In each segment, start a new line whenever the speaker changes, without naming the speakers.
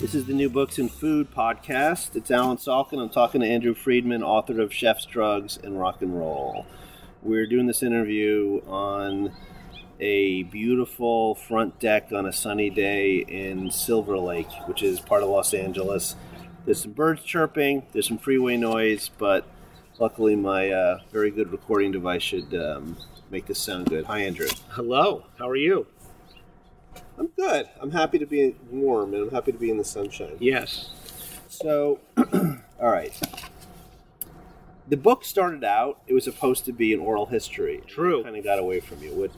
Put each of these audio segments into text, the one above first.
This is the New Books in Food podcast. It's Allen Salkin. I'm talking to Andrew Friedman, author of Chef's Drugs and Rock and Roll. We're doing this interview on a beautiful front deck on a sunny day in Silver Lake, which is part of Los Angeles. There's some birds chirping, there's some freeway noise, but luckily my uh, very good recording device should um, make this sound good. Hi, Andrew.
Hello, how are you?
I'm good. I'm happy to be warm and I'm happy to be in the sunshine.
Yes.
So, all right. The book started out, it was supposed to be an oral history.
True.
Kind of got away from you. What,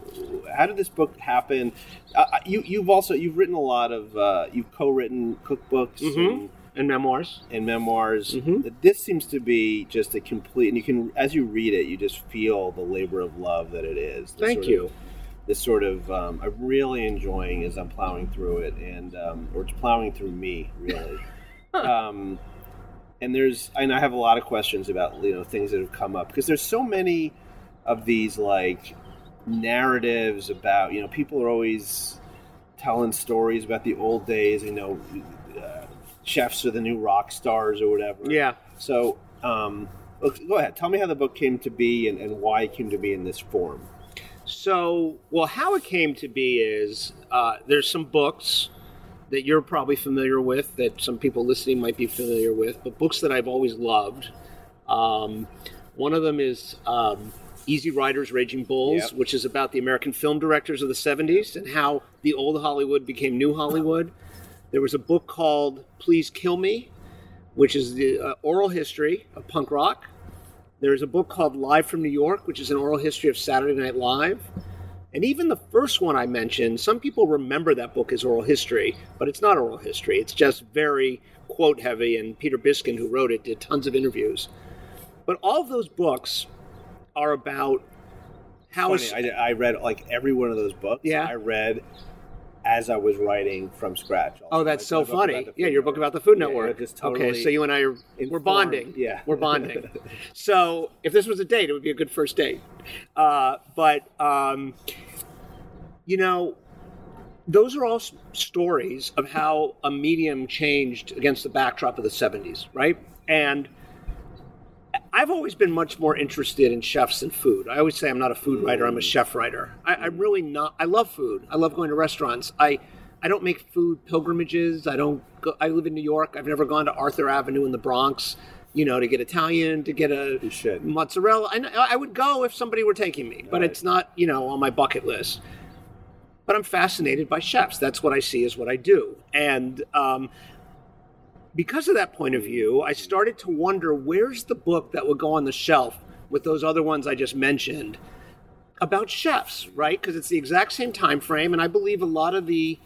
how did this book happen? Uh, you, you've also, you've written a lot of, uh, you've co-written cookbooks
Mhm.
and,
And memoirs.
and memoirs.
Mhm.
This seems to be just a complete, and you can, as you read it, you just feel the labor of love that it is.
Thank
sort
you.
This sort of, um, I'm really enjoying as I'm plowing through it, and um, or it's plowing through me, really. um, and there's, and I have a lot of questions about you know things that have come up because there's so many of these like narratives about you know people are always telling stories about the old days, you know, uh, chefs are the new rock stars or whatever.
Yeah.
So, um, go ahead. Tell me how the book came to be and, and why it came to be in this form.
So, well, how it came to be is uh, there's some books that you're probably familiar with, that some people listening might be familiar with, but books that I've always loved. Um, one of them is um, Easy Riders, Raging Bulls,
Yep.
which is about the American film directors of the 70s and how the old Hollywood became new Hollywood. There was a book called Please Kill Me, which is the uh, oral history of punk rock. There's a book called Live from New York, which is an oral history of Saturday Night Live. And even the first one I mentioned, some people remember that book as oral history, but it's not oral history. It's just very quote heavy, and Peter Biskind, who wrote it, did tons of interviews. But all of those books are about how.
Funny, I, I read like every one of those books.
Yeah.
I read as I was writing from scratch.
Oh, that's
Like,
so funny. Yeah, your book about the Food
Yeah,
Network.
just totally
okay, so you and I are we're bonding.
Yeah.
we're bonding. so if this was a date, it would be a good first date. Uh, but um, you know, those are all s- stories of how a medium changed against the backdrop of the '70s, right? And I've always been much more interested in chefs and food. I always say I'm not a food writer; I'm a chef writer. I, I'm really not. I love food. I love going to restaurants. I I don't make food pilgrimages. I don't. Go, I live in New York. I've never gone to Arthur Avenue in the Bronx. You know, to get Italian, to get a mozzarella. I, I would go if somebody were taking me, but
Right.
it's not. You know, on my bucket list. But I'm fascinated by chefs. That's what I see is what I do, and. Um, because of that point of view, I started to wonder where's the book that would go on the shelf with those other ones I just mentioned about chefs, right? Because it's the exact same time frame, and I believe a lot of the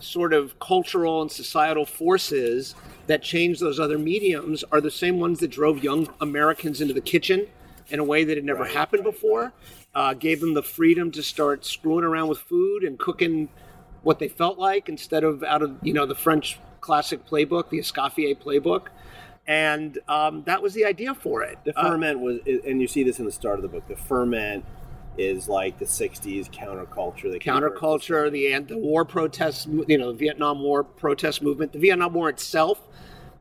sort of cultural and societal forces that change those other mediums are the same ones that drove young Americans into the kitchen in a way that had never
Right,
happened before, uh, gave them the freedom to start screwing around with food and cooking what they felt like instead of out of you know the French classic playbook, the Escoffier playbook, and um, that was the idea for it.
The
Uh,
ferment was, and you see this in the start of the book. The ferment is like the '60s counterculture. The
counterculture, the the war protests, you know, the Vietnam War protest movement, the Vietnam War itself.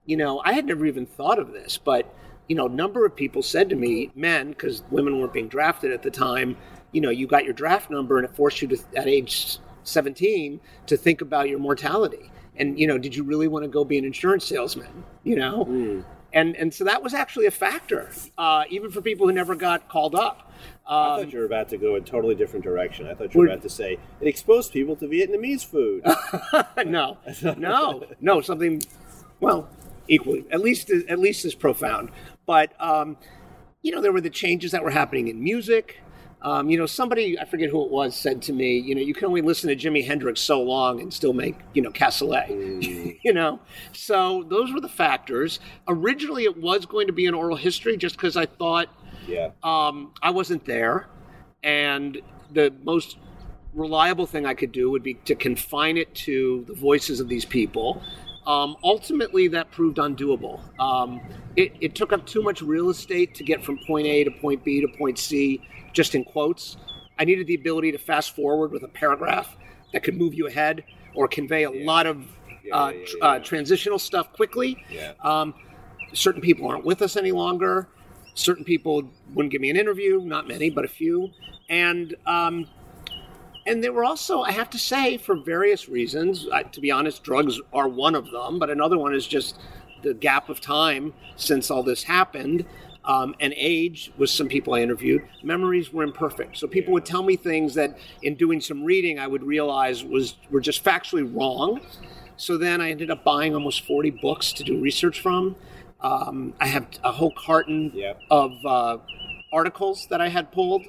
You know, I had never even thought of this, but you know, a number of people said to me, men, because women weren't being drafted at the time. You know, you got your draft number, and it forced you to, at age 17, to think about your mortality. And you know, did you really want to go be an insurance salesman? You know, and and so that was actually a factor, uh, even for people who never got called up.
I
Um,
thought you were about to go a totally different direction. I thought you were
We're-
about to say it exposed people to Vietnamese food.
no, no, no, something, well, equally, at least, at least as profound. But um, you know, there were the changes that were happening in music. Um, you know, somebody I forget who it was said to me, you know, you can only listen to Jimi Hendrix so long and still make you know cassoulet.
Mm.
you know, so those were the factors. Originally, it was going to be an oral history, just because I thought
Yeah.
um, I wasn't there, and the most reliable thing I could do would be to confine it to the voices of these people. Um, ultimately, that proved undoable. Um, it, it took up too much real estate to get from point A to point B to point C, just in quotes. I needed the ability to fast forward with a paragraph that could move you ahead or convey a lot of uh,
yeah, yeah.
Uh, transitional stuff quickly.
Yeah.
Um, certain people aren't with us any longer. Certain people wouldn't give me an interview, not many, but a few. And um, and there were also, I have to say, for various reasons. Uh, to be honest, drugs are one of them, but another one is just the gap of time since all this happened. Um, and age with some people I interviewed, memories were imperfect. So people would tell me things that, in doing some reading, I would realize was were just factually wrong. So then I ended up buying almost 40 books to do research from. Um, I have a whole carton
Yep.
of uh, articles that I had pulled.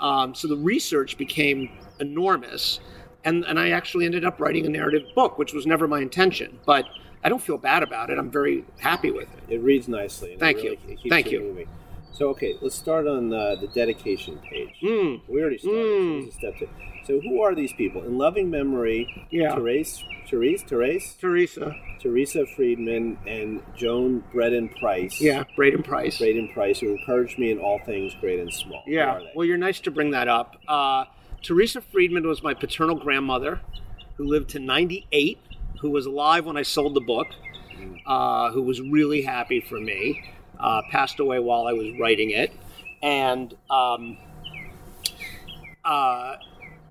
Um, so the research became enormous. And, and I actually ended up writing a narrative book, which was never my intention. But I don't feel bad about it. I'm very happy with it.
It reads nicely. and
Thank
really-
you. Thank you.
moving. So okay, let's start on uh, the dedication page.
Mm,
We already started.
Mm.
So, two. so who are these people? In loving memory,
yeah.
Therese, Therese, Therese,
Teresa.
Teresa Friedman, and Joan Braden Price.
Yeah. Braden Price.
Braden Price, who encouraged me in all things great and small.
Yeah. Well, you're nice to bring that up. Uh, Teresa Friedman was my paternal grandmother who lived to 98, who was alive when I sold the book, uh, who was really happy for me, uh, passed away while I was writing it. And um, uh,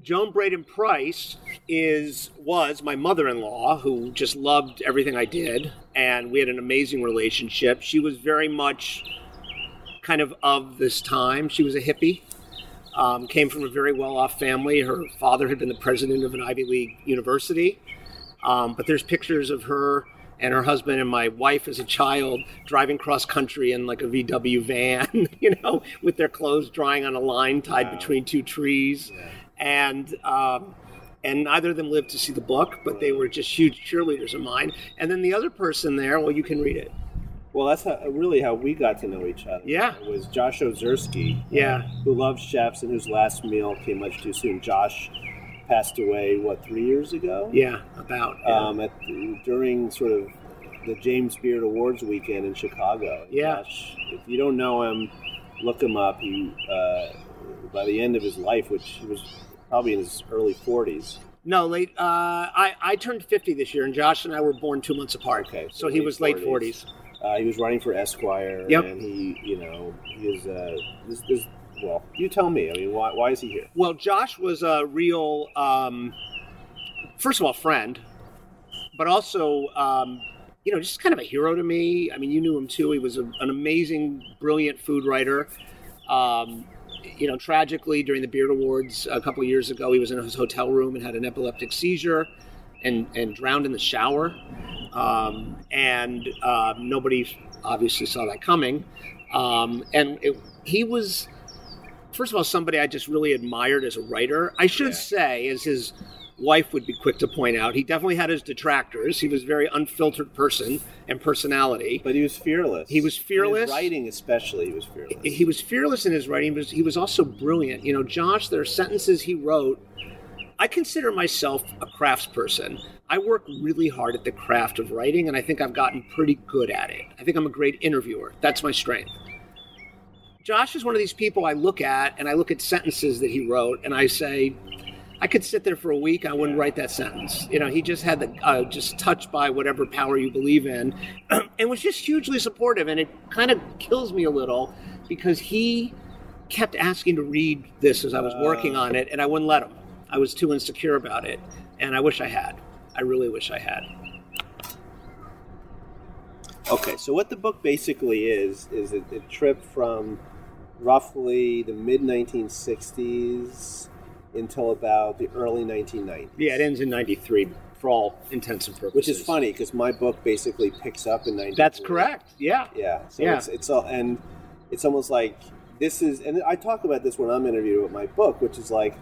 Joan Braden Price is was my mother-in-law who just loved everything I did, and we had an amazing relationship. She was very much kind of of this time. She was a hippie. Um, came from a very well-off family. Her father had been the president of an Ivy League university. Um, but there's pictures of her and her husband and my wife as a child driving cross country in like a VW van, you know, with their clothes drying on a line tied
Wow.
between two trees. And um, and neither of them lived to see the book, but they were just huge cheerleaders of mine. And then the other person there, well, you can read it.
Well, that's how, really how we got to know each other.
Yeah.
It was Josh Ozersky,
Yeah.
who loved chefs and whose last meal came much too soon. Josh passed away, what, three years ago?
Yeah, about. yeah.
Um, at during sort of the James Beard Awards weekend in Chicago.
Yeah.
Josh, if you don't know him, look him up. He, uh, by the end of his life, which was probably in his early 40s,
No, late. Uh, I I turned fifty this year, and Josh and I were born two months apart.
Okay,
so,
so
he
late
was late
40s.
forties.
uh, he was running for Esquire.
Yep.
And he, you know, he is, uh, this, this, well, you tell me. I mean, why, why is he here?
Well, Josh was a real, um, first of all, friend, but also, um, you know, just kind of a hero to me. I mean, you knew him too. He was a, an amazing, brilliant food writer. Um, you know, tragically, during the Beard Awards a couple of years ago, he was in his hotel room and had an epileptic seizure and, and drowned in the shower. Um, and uh, nobody obviously saw that coming. Um, and it, he was first of all, somebody I just really admired as a writer. I should
Yeah.
say, as his wife would be quick to point out, he definitely had his detractors. He was a very unfiltered person and personality.
But he was fearless.
He was fearless.
writing, especially, he was fearless.
He was fearless in his writing, but he was also brilliant. You know, Josh, there are sentences he wrote. I consider myself a craftsperson. I work really hard at the craft of writing, and I think I've gotten pretty good at it. I think I'm a great interviewer. That's my strength. Josh is one of these people I look at, and I look at sentences that he wrote, and I say, I could sit there for a week. I wouldn't write that sentence. You know, he just had the uh, just touched by whatever power you believe in, and was just hugely supportive. And it kind of kills me a little because he kept asking to read this as I was working on it, and I wouldn't let him. I was too insecure about it, and I wish I had. I really wish I had.
Okay, so what the book basically is is a, a trip from roughly the mid 1960s until about the early 1990s.
Yeah, it ends in '93 for all intents and purposes.
Which is funny because my book basically picks up in 93.
That's correct. Yeah.
Yeah. So
Yeah.
it's it's all and it's almost like this is, and I talk about this when I'm interviewed with my book, which is like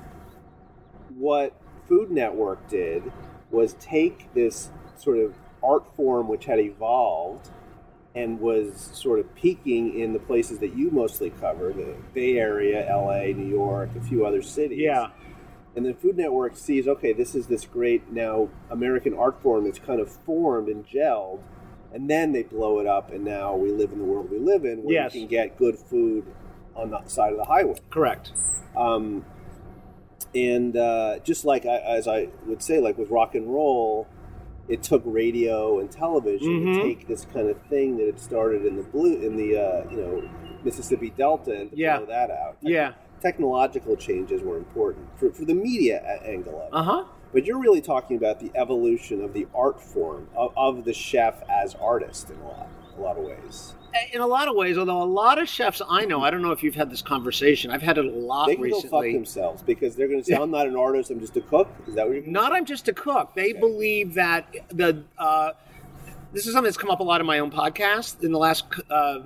what Food Network did was take this sort of art form which had evolved and was sort of peaking in the places that you mostly cover the Bay Area, LA, New York, a few other cities.
Yeah.
And then Food Network sees, okay, this is this great now American art form that's kind of formed and gelled. And then they blow it up, and now we live in the world we live in where
Yes.
you can get good food on the side of the highway.
Correct.
Um, and uh, just like I, as I would say, like with rock and roll, it took radio and television
Mhm.
to take this kind of thing that had started in the blue in the uh, you know Mississippi Delta and to
Yeah.
blow that out.
Yeah.
Technological changes were important for, for the media angle of it.
Uh huh.
But you're really talking about the evolution of the art form of, of the chef as artist in a lot, a lot of ways.
In a lot of ways, although a lot of chefs I know, I don't know if you've had this conversation. I've had it a lot
They can go fuck themselves because they're going to say, "I'm not an artist. I'm just a cook." Is that what you're?
Not I'm just a cook. They
Okay.
believe that the uh, this is something that's come up a lot in my own podcast in the last uh,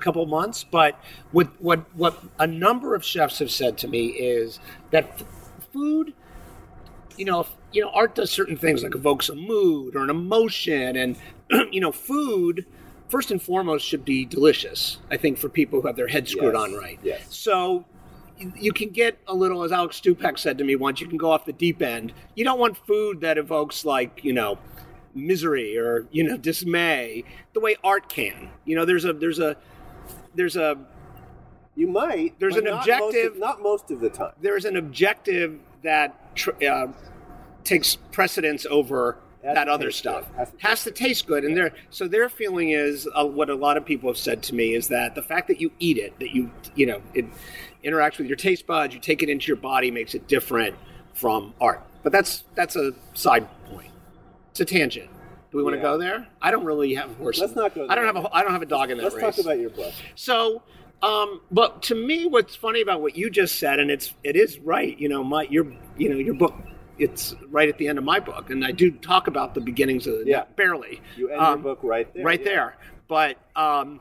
couple of months. But what what what a number of chefs have said to me is that f- food, you know, if, you know, art does certain things like evokes a mood or an emotion, and you know, food. First and foremost, should be delicious. I think for people who have their head screwed
Yes.
on right.
Yes.
So you- can get a little, as Alex Stupak said to me once, you can go off the deep end. You don't want food that evokes like you know misery or you know dismay the way art can. You know, there's a there's a there's a
You might.
There's an
not most of-
objective-
not most of the time.
there's an objective that tr- uh, takes precedence over
Has
that other stuff.
Has to
Has to taste good, and their so their feeling is uh, what a lot of people have said to me is that the fact that you eat it, that you you know it interacts with your taste buds, you take it into your body, makes it different from art. But that's that's a side point. It's a tangent. Do we want to go there? I don't really have a horse.
Let's not go
I don't have a I don't have a dog in that
Let's
race.
talk about your book.
So, um, but to me, what's funny about what you just said, and it's it is right. You know, my your you know your book. It's right at the end of my book, and I do talk about the beginnings of the
Yeah.
barely.
You end
Um,
your book right there.
right
yeah.
there. But um,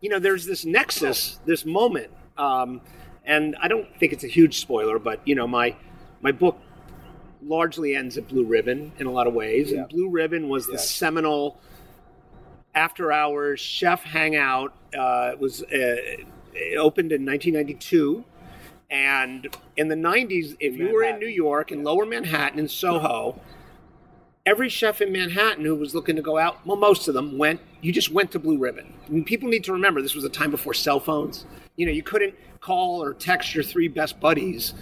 you know, there's this nexus, this moment, um, and I don't think it's a huge spoiler, but you know, my my book largely ends at Blue Ribbon in a lot of ways,
Yeah.
and Blue Ribbon was the seminal after hours chef hangout. Uh, it was uh, it opened in 1992. And in the 90s, if
In
you were in New York, in lower Manhattan, in Soho, every chef in Manhattan who was looking to go out, well, most of them went, you just went to Blue Ribbon. I mean, people need to remember this was a time before cell phones. You know, you couldn't call or text your three best buddies.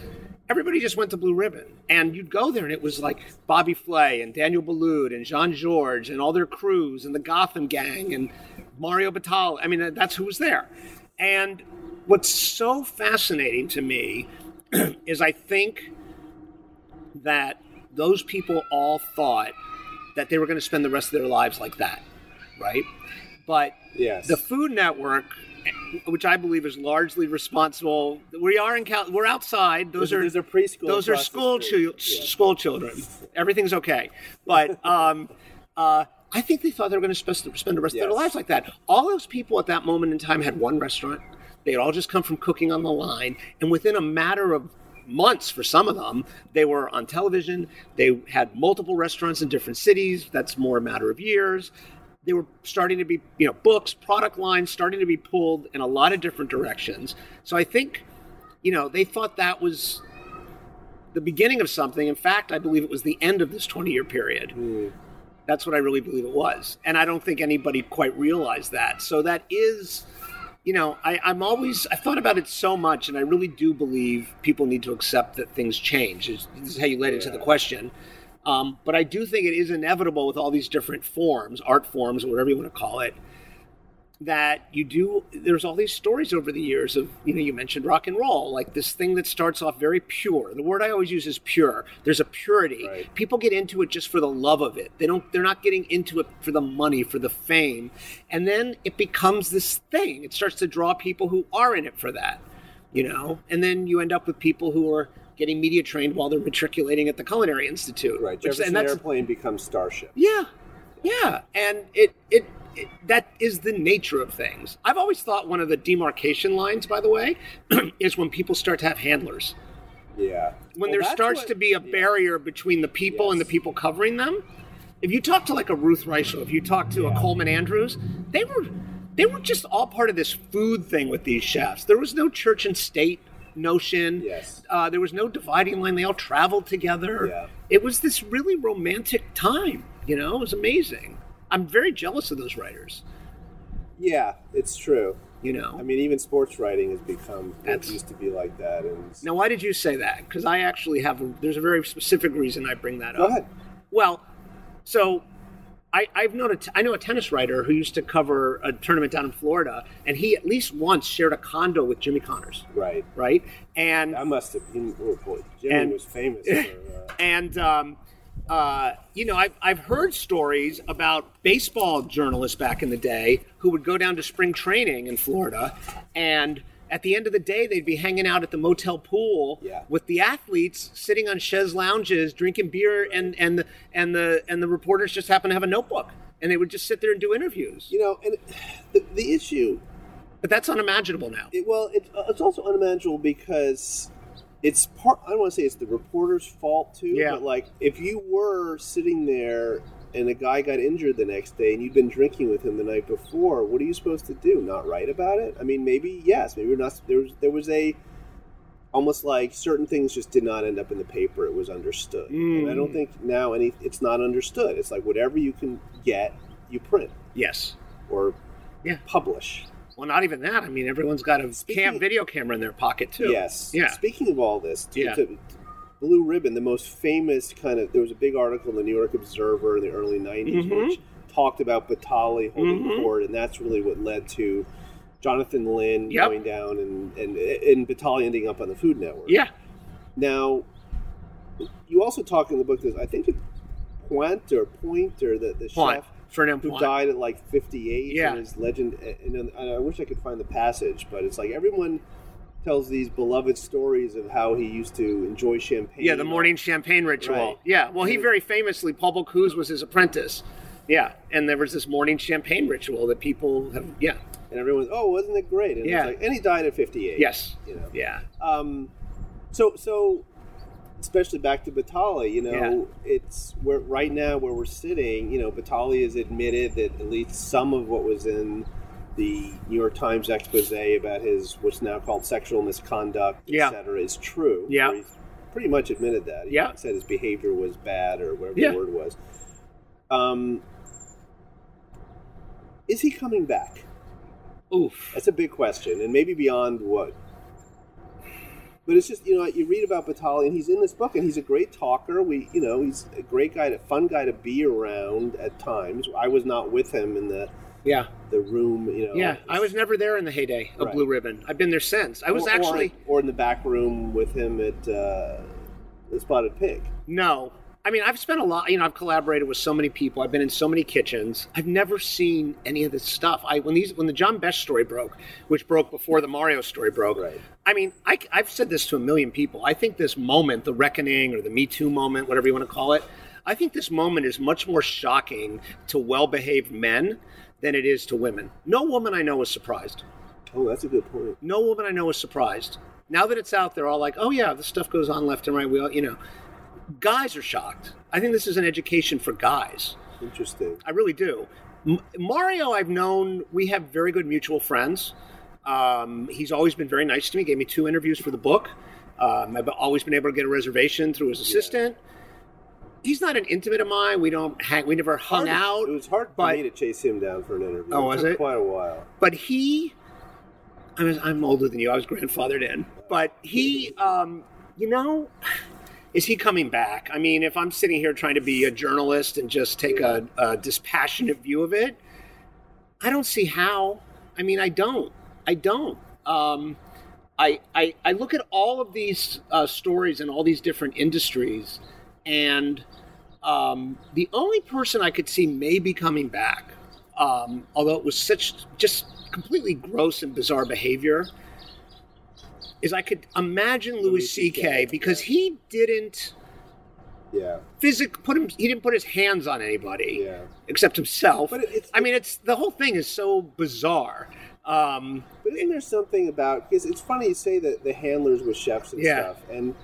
Everybody just went to Blue Ribbon. And you'd go there and it was like Bobby Flay and Daniel Boulud and Jean-Georges and all their crews and the Gotham gang and Mario Batali. I mean, that's who was there. And what's so fascinating to me is I think that those people all thought that they were going to spend the rest of their lives like that, right? But
Yes.
the Food Network, which I believe is largely responsible, we are in Cal- we're outside. Those are
there's a preschool
Those are school chil-
Yeah.
school children. Everything's okay, but um, uh, I think they thought they were going to spend, spend the rest of their lives like that. All those people at that moment in time had one restaurant. They had all just come from cooking on the line, and within a matter of months for some of them they were on television. They had multiple restaurants in different cities. That's more a matter of years. They were starting to be you know books product lines starting to be pulled in a lot of different directions. So i think you know they thought that was the beginning of something. In fact i believe it was the end of this 20 year period.
Hmm.
that's what i really believe it was. And i don't think anybody quite realized that. So that is you know I, i'm always i've thought about it so much and i really do believe people need to accept that things change. This is how you led into the question. Um, but i do think it is inevitable with all these different forms art forms or whatever you want to call it that you do there's all these stories over the years of you know you mentioned rock and roll like this thing that starts off very pure. The word i always use is pure. There's a purity.
Right.
people get into it just for the love of it. They don't they're not getting into it for the money for the fame. And then it becomes this thing. It starts to draw people who are in it for that you know? And then you end up with people who are getting media trained while they're matriculating at the culinary institute.
Right.
which- and that's
Airplane becomes Starship.
yeah, yeah, and it, it it that is the nature of things. I've always thought one of the demarcation lines, by the way, is when people start to have handlers.
Yeah.
When
Well,
there starts
what-
to be a
yeah.
barrier between the people and the people covering them. If you talk to like a Ruth Reichl, if you talk to a Coleman Andrews, they were they were just all part of this food thing with these chefs. There was no church and state notion.
Yes.
Uh, there was no dividing line. They all traveled together.
Yeah.
It was this really romantic time. You know, it was amazing. I'm very jealous of those writers.
Yeah, it's true.
You know.
I mean, even sports writing has become.
That's-
it used to be like that. And
now, why did you say that? Because I actually have. A, there's a very specific reason I bring that
go
up.
ahead.
Well, so I, I've known a t- I know a tennis writer who used to cover a tournament down in Florida, and he at least once shared a condo with Jimmy Connors,
Right.
right? And
I must have been. Oh boy, Jimmy
And-
was famous for. Uh,
and um, uh, you know, I've I've heard stories about baseball journalists back in the day who would go down to spring training in Florida, and at the end of the day, they'd be hanging out at the motel pool
Yeah.
with the athletes sitting on chaise lounges, drinking beer, and and the and the and the reporters just happen to have a notebook, and they would just sit there and do interviews.
you know, and the, the issue
But that's unimaginable now.
It, well, it, uh, it's also unimaginable because it's part. I don't want to say it's the reporter's fault too,
Yeah.
but like if you were sitting there and a guy got injured the next day and you'd been drinking with him the night before, what are you supposed to do? Not write about it? I mean, maybe yes, maybe we're not. There was there was a almost like certain things just did not end up in the paper. It was understood, and I don't
Mm.
think now any. It's not understood. It's like whatever you can get, you print
Yes.
or
Yeah.
publish.
Well, not even that. I mean, everyone's got a
Speaking-
cam video camera in their pocket too.
Yes.
Yeah.
Speaking of all this, to,
Yeah.
to- Blue Ribbon, the most famous kind of, there was a big article in the New York Observer in the early 90s
Mhm.
which talked about Batali holding
Mhm.
court, and that's really what led to Jonathan Lynn
Yep.
going down and, and, and Batali ending up on the Food Network.
Yeah.
Now, you also talk in the book, that I think it's Point or Point or the, the
Point.
chef
Fernand
who died at like 58
Yeah.
and his legend and, I wish I could find the passage but it's like everyone tells these beloved stories of how he used to enjoy champagne
Yeah, the morning champagne ritual.
Right.
Yeah, well, he very famously, Paul Bocuse was his apprentice. Yeah, and there was this morning champagne ritual that people have. Yeah,
and everyone oh wasn't it great and, it's
Yeah.
like, and he died at 58
yes,
you know
yeah,
um so so especially back to Batali, you know, it's where right now where we're sitting, you know, Batali has admitted that at least some of what was in the New York Times expose about his what's now called sexual misconduct,
Yeah.
et cetera, is true.
Yeah.
He's pretty much admitted that. He
Yeah.
said his behavior was bad or whatever
Yeah.
the word was. Um, is he coming back?
oof.
That's a big question, and maybe beyond what. But it's just you know you read about Batali, and he's in this book, and he's a great talker. We you know he's a great guy, a fun guy to be around at times. I was not with him in the
Yeah,
the room, you know.
yeah. I was never there in the heyday of
Right.
Blue Ribbon. I've been there since. I was
or,
actually
or, or in the back room with him at uh, the Spotted Pig.
no. I mean, I've spent a lot. You know, I've collaborated with so many people. I've been in so many kitchens. I've never seen any of this stuff. I when these when the John Besh story broke, which broke before the Mario story broke.
Right.
I mean, I, have said this to a million people. I think this moment, the reckoning or the Me Too moment, whatever you want to call it, I think this moment is much more shocking to well behaved men than it is to women. No woman I know is surprised.
Oh, that's a good point.
No woman I know is surprised. Now that it's out, they're all like, oh, yeah, this stuff goes on left and right. We all, you know, guys are shocked. I think this is an education for guys.
Interesting.
I really do. M- Mario, I've known, we have very good mutual friends. Um, he's always been very nice to me, gave me two interviews for the book. Um, I've always been able to get a reservation through his assistant. He's not an intimate of mine. We don't hang, we never hung
Hard-
out.
It was hard for
but-
me to chase him down for an interview.
Oh, it
was
it?
Quite a while.
but he I was, i'm older than you i was grandfathered in but he um, you know is he coming back? I mean if i'm sitting here trying to be a journalist and just take a, a dispassionate view of it i don't see how. I mean i don't. I don't. Um, I, I, I look at all of these uh, stories in all these different industries and um, the only person i could see maybe coming back um, although it was such just completely gross and bizarre behavior, is I could imagine Louis C.K. Because he didn't
Yeah.
Physic put him. He didn't put his hands on anybody
Yeah.
except himself.
But it's-
I mean, it's the whole thing is so bizarre. Um,
But isn't there something about because it's funny you say that the handlers were chefs and
Yeah.
stuff, and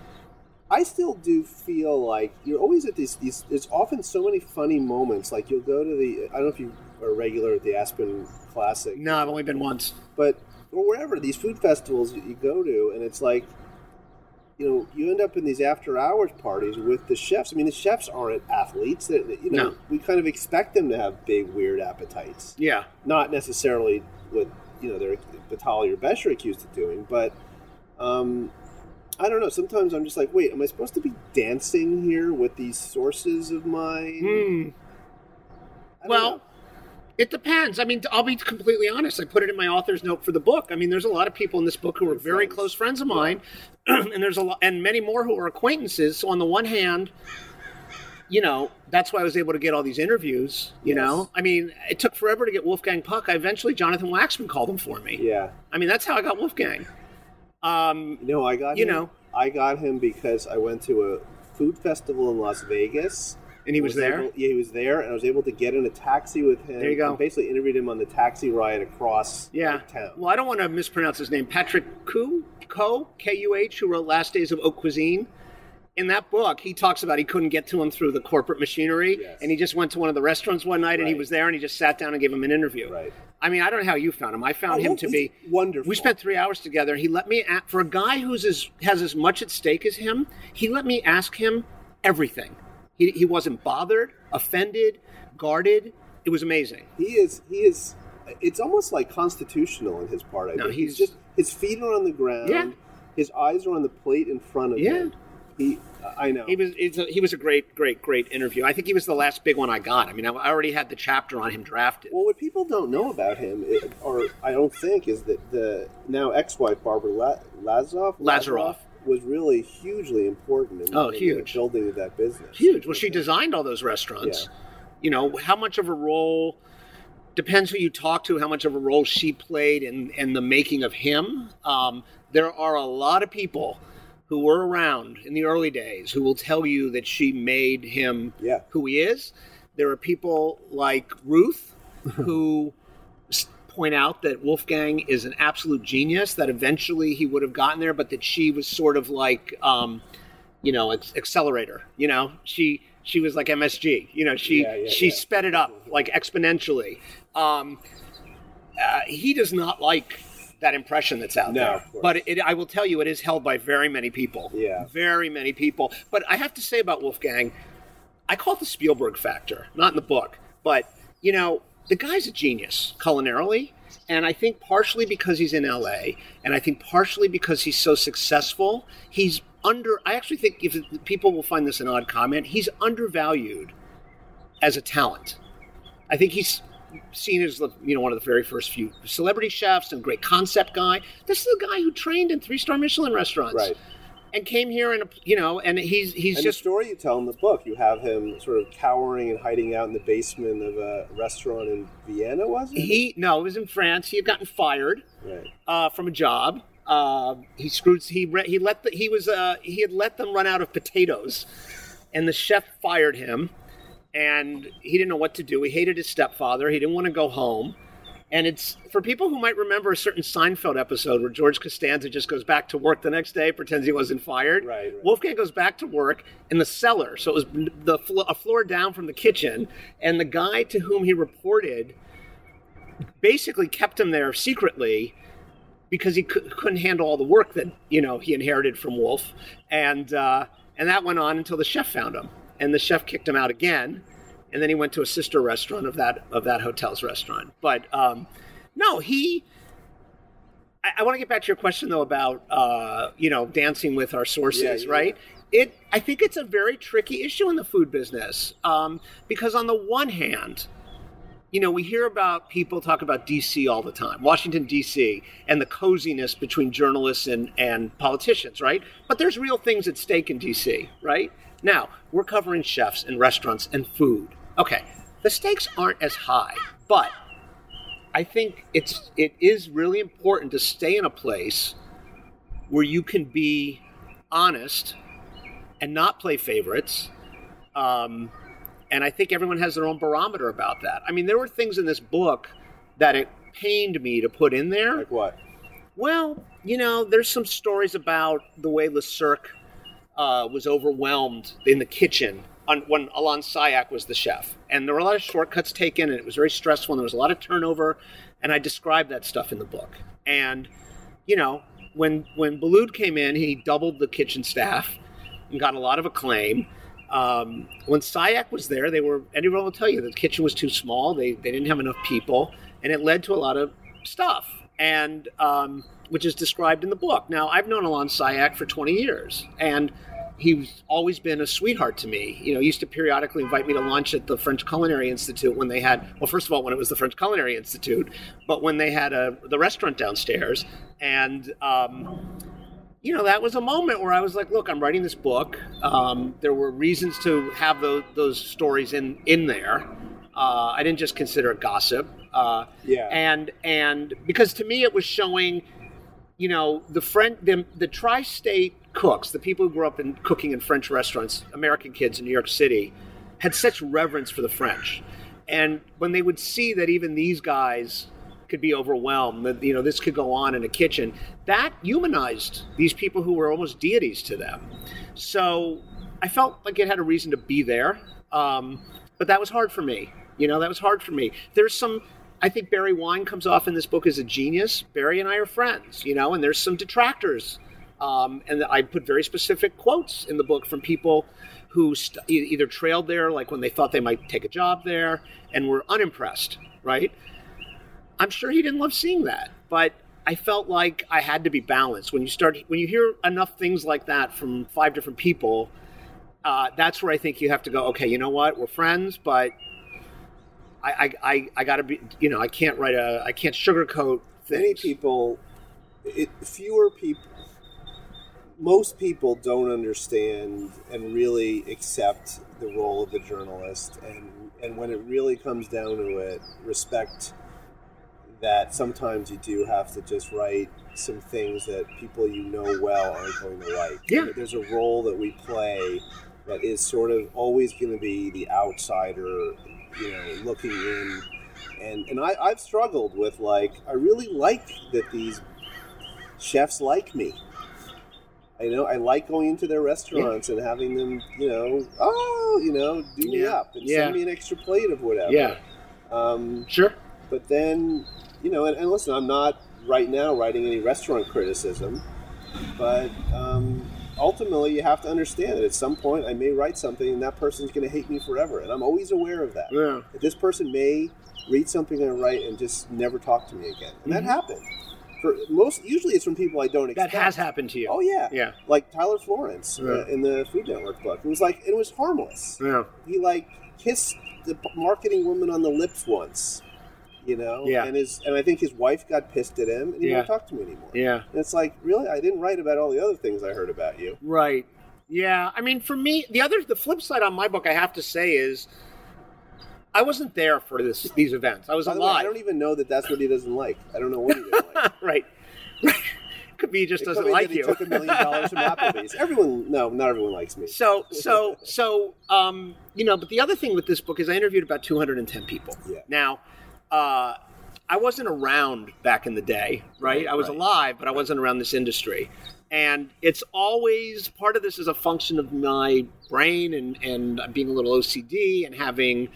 I still do feel like you're always at these these. There's often so many funny moments. Like you'll go to the I don't know if you are regular at the Aspen Classic,
no, I've only been once.
but or wherever these food festivals you you go to, and it's like. You know, you end up in these after hours parties with the chefs. I mean, the chefs aren't athletes. They- you know,
No.
we kind of expect them to have big, weird appetites
Yeah,
not necessarily what you know they're Batali or Besh are accused of doing, but um, I don't know. Sometimes I'm just like, wait, am I supposed to be dancing here with these sources of mine?
Hmm. Well,
know.
It depends. I mean, I'll be completely honest. I put it in my author's note for the book. I mean, there's a lot of people in this book who are very close friends of mine, and there's a lot, and many more who are acquaintances. So on the one hand, you know, that's why I was able to get all these interviews. You
Yes.
know, I mean, it took forever to get Wolfgang Puck. I eventually Jonathan Waxman called him for me.
yeah,
I mean, that's how I got Wolfgang. Um,
know, I got
You
him,
know.
I got him because I went to a food festival in Las Vegas.
And he was there.
able- yeah, he was there, and I was able to get in a taxi with him.
There you go.
and basically interviewed him on the taxi ride across
Yeah.
town.
Well, I don't want to mispronounce his name. Patrick Kuh, Ko, K U H, who wrote Last Days of Haute Cuisine. In that book, he talks about he couldn't get to him through the corporate machinery,
Yes.
and he just went to one of the restaurants one night, and he was there, and he just sat down and gave him an interview.
Right.
I mean, I don't know how you found him. I found
Oh,
him to be
wonderful.
We spent three hours together. He let me a for a guy who's as has as much at stake as him. He let me ask him everything. He, he wasn't bothered, offended, guarded. It was amazing.
He is. He is. It's almost like constitutional in his part. I
No,
think.
he's-
just his feet are on the ground.
Yeah.
His eyes are on the plate in front of
Yeah.
him. He. I know.
He was it's a, he was a great, great, great interview. I think he was the last big one I got. I mean, I already had the chapter on him drafted.
well, what people don't know about him, or I don't think, is that the now ex-wife Barbara La- Lazaroff. Was really hugely important in,
Oh,
in
huge.
building of that business.
Huge. Well, she designed all those restaurants. Yeah. You know, how much of a role depends who you talk to, how much of a role she played in, in the making of him. Um, there are a lot of people who were around in the early days who will tell you that she made him
Yeah.
who he is. There are people like Ruth who point out that Wolfgang is an absolute genius, that eventually he would have gotten there, but that she was sort of like, um, you know, accelerator. You know, she she was like MSG. You know, she
Yeah, yeah,
she
yeah.
sped it up like exponentially. Um, uh, he does not like that impression that's out
No,
there. But it, I will tell you, it is held by very many people.
Yeah.
Very many people. But I have to say about Wolfgang, I call it the Spielberg factor, not in the book, but you know, the guy's a genius culinarily, and I think partially because he's in LA, and I think partially because he's so successful, he's under. I actually think if people will find this an odd comment, he's undervalued as a talent. I think he's seen as the you know one of the very first few celebrity chefs and great concept guy. This is a guy who trained in three star Michelin restaurants,
Right.
And came here and you know, and he's he's
And
just
the story you tell in the book, you have him sort of cowering and hiding out in the basement of a restaurant in Vienna, was it?
He no, it was in France. He had gotten fired
right.
uh, from a job. Uh, he screwed. He re- he let the, he was uh, he had let them run out of potatoes, and the chef fired him, and he didn't know what to do. He hated his stepfather. He didn't want to go home. And it's for people who might remember a certain Seinfeld episode where George Costanza just goes back to work the next day, pretends he wasn't fired.
Right, right.
Wolfgang goes back to work in the cellar, so it was the flo- a floor down from the kitchen, and the guy to whom he reported basically kept him there secretly because he cou- couldn't handle all the work that you know he inherited from Wolf, and uh, and that went on until the chef found him, and the chef kicked him out again, and then he went to a sister restaurant of that of that hotel's restaurant. But um, no, he. I, I want to get back to your question though about uh, you know dancing with our sources,
Yeah, yeah.
right? It I think it's a very tricky issue in the food business um, because on the one hand you know, we hear about people talk about DC all the time, Washington, DC, and the coziness between journalists and, and politicians, right? But there's real things at stake in DC, right? Now, we're covering chefs and restaurants and food. Okay, the stakes aren't as high, but I think it's it is really important to stay in a place where you can be honest and not play favorites Um, and I think everyone has their own barometer about that. I mean, there were things in this book that it pained me to put in there.
Like what?
Well, you know, there's some stories about the way Le Cirque uh, was overwhelmed in the kitchen on, when Alain Sailhac was the chef. And there were a lot of shortcuts taken, and it was very stressful, and there was a lot of turnover. And I described that stuff in the book. And, you know, when when Boulud came in, he doubled the kitchen staff and got a lot of acclaim. Um, when Sailhac was there, they were anyone will tell you the kitchen was too small. They they didn't have enough people, and it led to a lot of stuff. And um, which is described in the book. Now I've known Alain Sailhac for 20 years, and he's always been a sweetheart to me. You know, he used to periodically invite me to lunch at the French Culinary Institute when they had, well, first of all, when it was the French Culinary Institute, but when they had a, the restaurant downstairs. And, um, you know, that was a moment where I was like, look, I'm writing this book. Um, there were reasons to have those, those stories in, in there. Uh, I didn't just consider it gossip. Uh,
Yeah.
And, and because to me it was showing, you know, the friend, the, the tri-state cooks, the people who grew up in cooking in French restaurants, American kids in New York City, had such reverence for the French. And when they would see that even these guys could be overwhelmed, that you know this could go on in a kitchen, that humanized these people who were almost deities to them. So I felt like it had a reason to be there, um, but that was hard for me. You know, that was hard for me. There's some. I think Barry Wine comes off in this book as a genius. Barry and I are friends, you know, and there's some detractors um, and I put very specific quotes in the book from people who st- either trailed there, like when they thought they might take a job there, and were unimpressed, right? I'm sure he didn't love seeing that, but I felt like I had to be balanced. When you start, when you hear enough things like that from five different people, uh, that's where I think you have to go. Okay, you know what? We're friends, but I, I, I, I got to be. You know, I can't write a. I can't sugarcoat
Many people, it, fewer people, most people don't understand and really accept the role of the journalist, and and when it really comes down to it, respect that sometimes you do have to just write some things that people you know well aren't going to like.
Yeah.
There's a role that we play that is sort of always going to be the outsider, you know, looking in. And, and I, I've struggled with like, I really like that these chefs like me. I know I like going into their restaurants and having them, you know, oh, you know, do me
Yeah.
up and
Yeah.
send me an extra plate of whatever.
Yeah,
Um,
sure.
but then, you know, and, and listen, I'm not right now writing any restaurant criticism, but um, ultimately you have to understand that at some point I may write something and that person's going to hate me forever. And I'm always aware of that.
Yeah.
That this person may read something I write and just never talk to me again. And that
Mhm.
happened. For most, usually it's from people I don't expect.
That has happened to you.
Oh yeah,
Yeah.
like Tyler Florence uh,
Yeah.
in the Food Network book. It was like it was harmless
Yeah.
he like kissed the marketing woman on the lips once, you know.
Yeah.
And his and I think his wife got pissed at him, and he
Yeah.
won't talk to me anymore.
Yeah.
And it's like, really, I didn't write about all the other things I heard about you.
Right. Yeah. I mean, for me, the other, the flip side on my book, I have to say is, I wasn't there for this these events. I was
By the way, I don't even know that that's what he doesn't like. I don't know what he doesn't like.
right. Could be he just
It
doesn't like
that he
you.
took a million dollars from Applebee's. Everyone, no, not everyone likes me.
So, so, so, um, you know, but the other thing with this book is I interviewed about 210 people.
Yeah.
Now, uh, I wasn't around back in the day, right?
Right,
I was
right.
alive, but I wasn't around this industry. And it's always part of this is a function of my brain and, and being a little OCD and having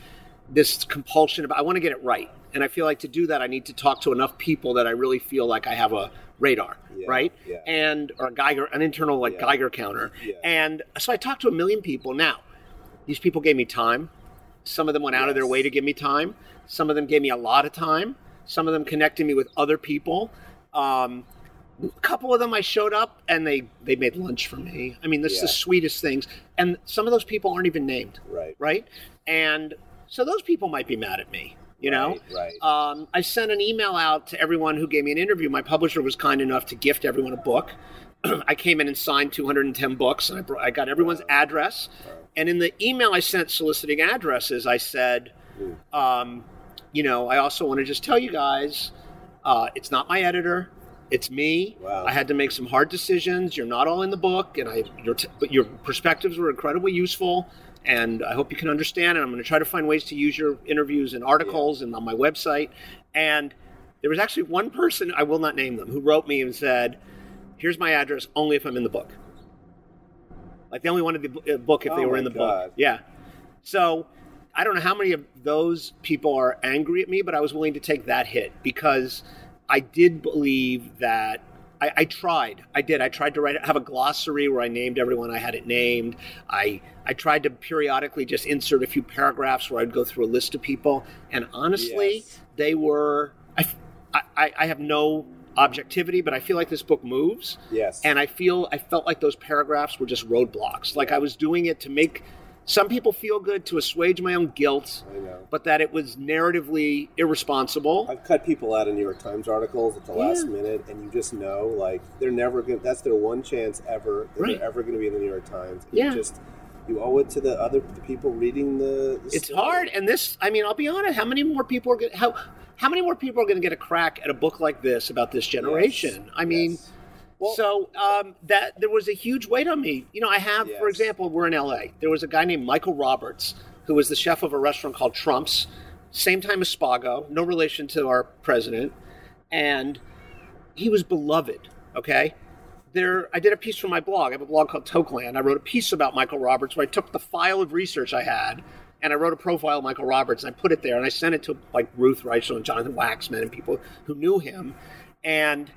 this compulsion about I want to get it right. And I feel like to do that, I need to talk to enough people that I really feel like I have a radar,
Yeah,
right?
yeah.
And or a Geiger, an internal like
Yeah.
Geiger counter. And so I talked to a million people. Now, these people gave me time. Some of them went out of their way to give me time. Some of them gave me a lot of time. Some of them connected me with other people. Um, a couple of them I showed up and they they made lunch for me. I mean, this is the sweetest things. And some of those people aren't even named,
Right.
right? And so those people might be mad at me, you know.
Right. right.
Um, I sent an email out to everyone who gave me an interview. My publisher was kind enough to gift everyone a book. I came in and signed 210 books, and I, br- I got everyone's address. And in the email I sent soliciting addresses, I said, um, you know, I also want to just tell you guys, uh, it's not my editor. It's me.
Wow.
I had to make some hard decisions. You're not all in the book, and I, your, t- but your perspectives were incredibly useful. And I hope you can understand. And I'm going to try to find ways to use your interviews and articles and on my website. And there was actually one person, I will not name them, who wrote me and said, Here's my address only if I'm in the book. Like they only wanted the uh, book if they
Oh
were in the
God.
book. Yeah. So I don't know how many of those people are angry at me, but I was willing to take that hit because I did believe that I, I tried. I did. I tried to write it have a glossary where I named everyone I had it named. I I tried to periodically just insert a few paragraphs where I'd go through a list of people, and honestly,
Yes.
they were. I, I I have no objectivity, but I feel like this book moves
Yes.
and I feel I felt like those paragraphs were just roadblocks. Like I was doing it to make some people feel good, to assuage my own guilt,
I know.
but that it was narratively irresponsible.
I've cut people out of New York Times articles at the last minute, and you just know, like, they're never going. to That's their one chance ever that
Right.
they're ever going to be in the New York Times.
Yeah.
You just you owe it to the other the people reading the. the
It's
story.
hard, and this. I mean, I'll be honest. How many more people are going? to, How how many more people are going to get a crack at a book like this about this generation?
Yes.
I mean.
Yes. Well-
so um, that there was a huge weight on me. You know, I have, for example, we're in LA. There was a guy named Michael Roberts who was the chef of a restaurant called Trump's, same time as Spago, no relation to our president, and he was beloved. Okay, there. I did a piece for my blog. I have a blog called Toqueland. I wrote a piece about Michael Roberts where I took the file of research I had. And I wrote a profile of Michael Roberts and I put it there and I sent it to like Ruth Reichl and Jonathan Waxman and people who knew him. And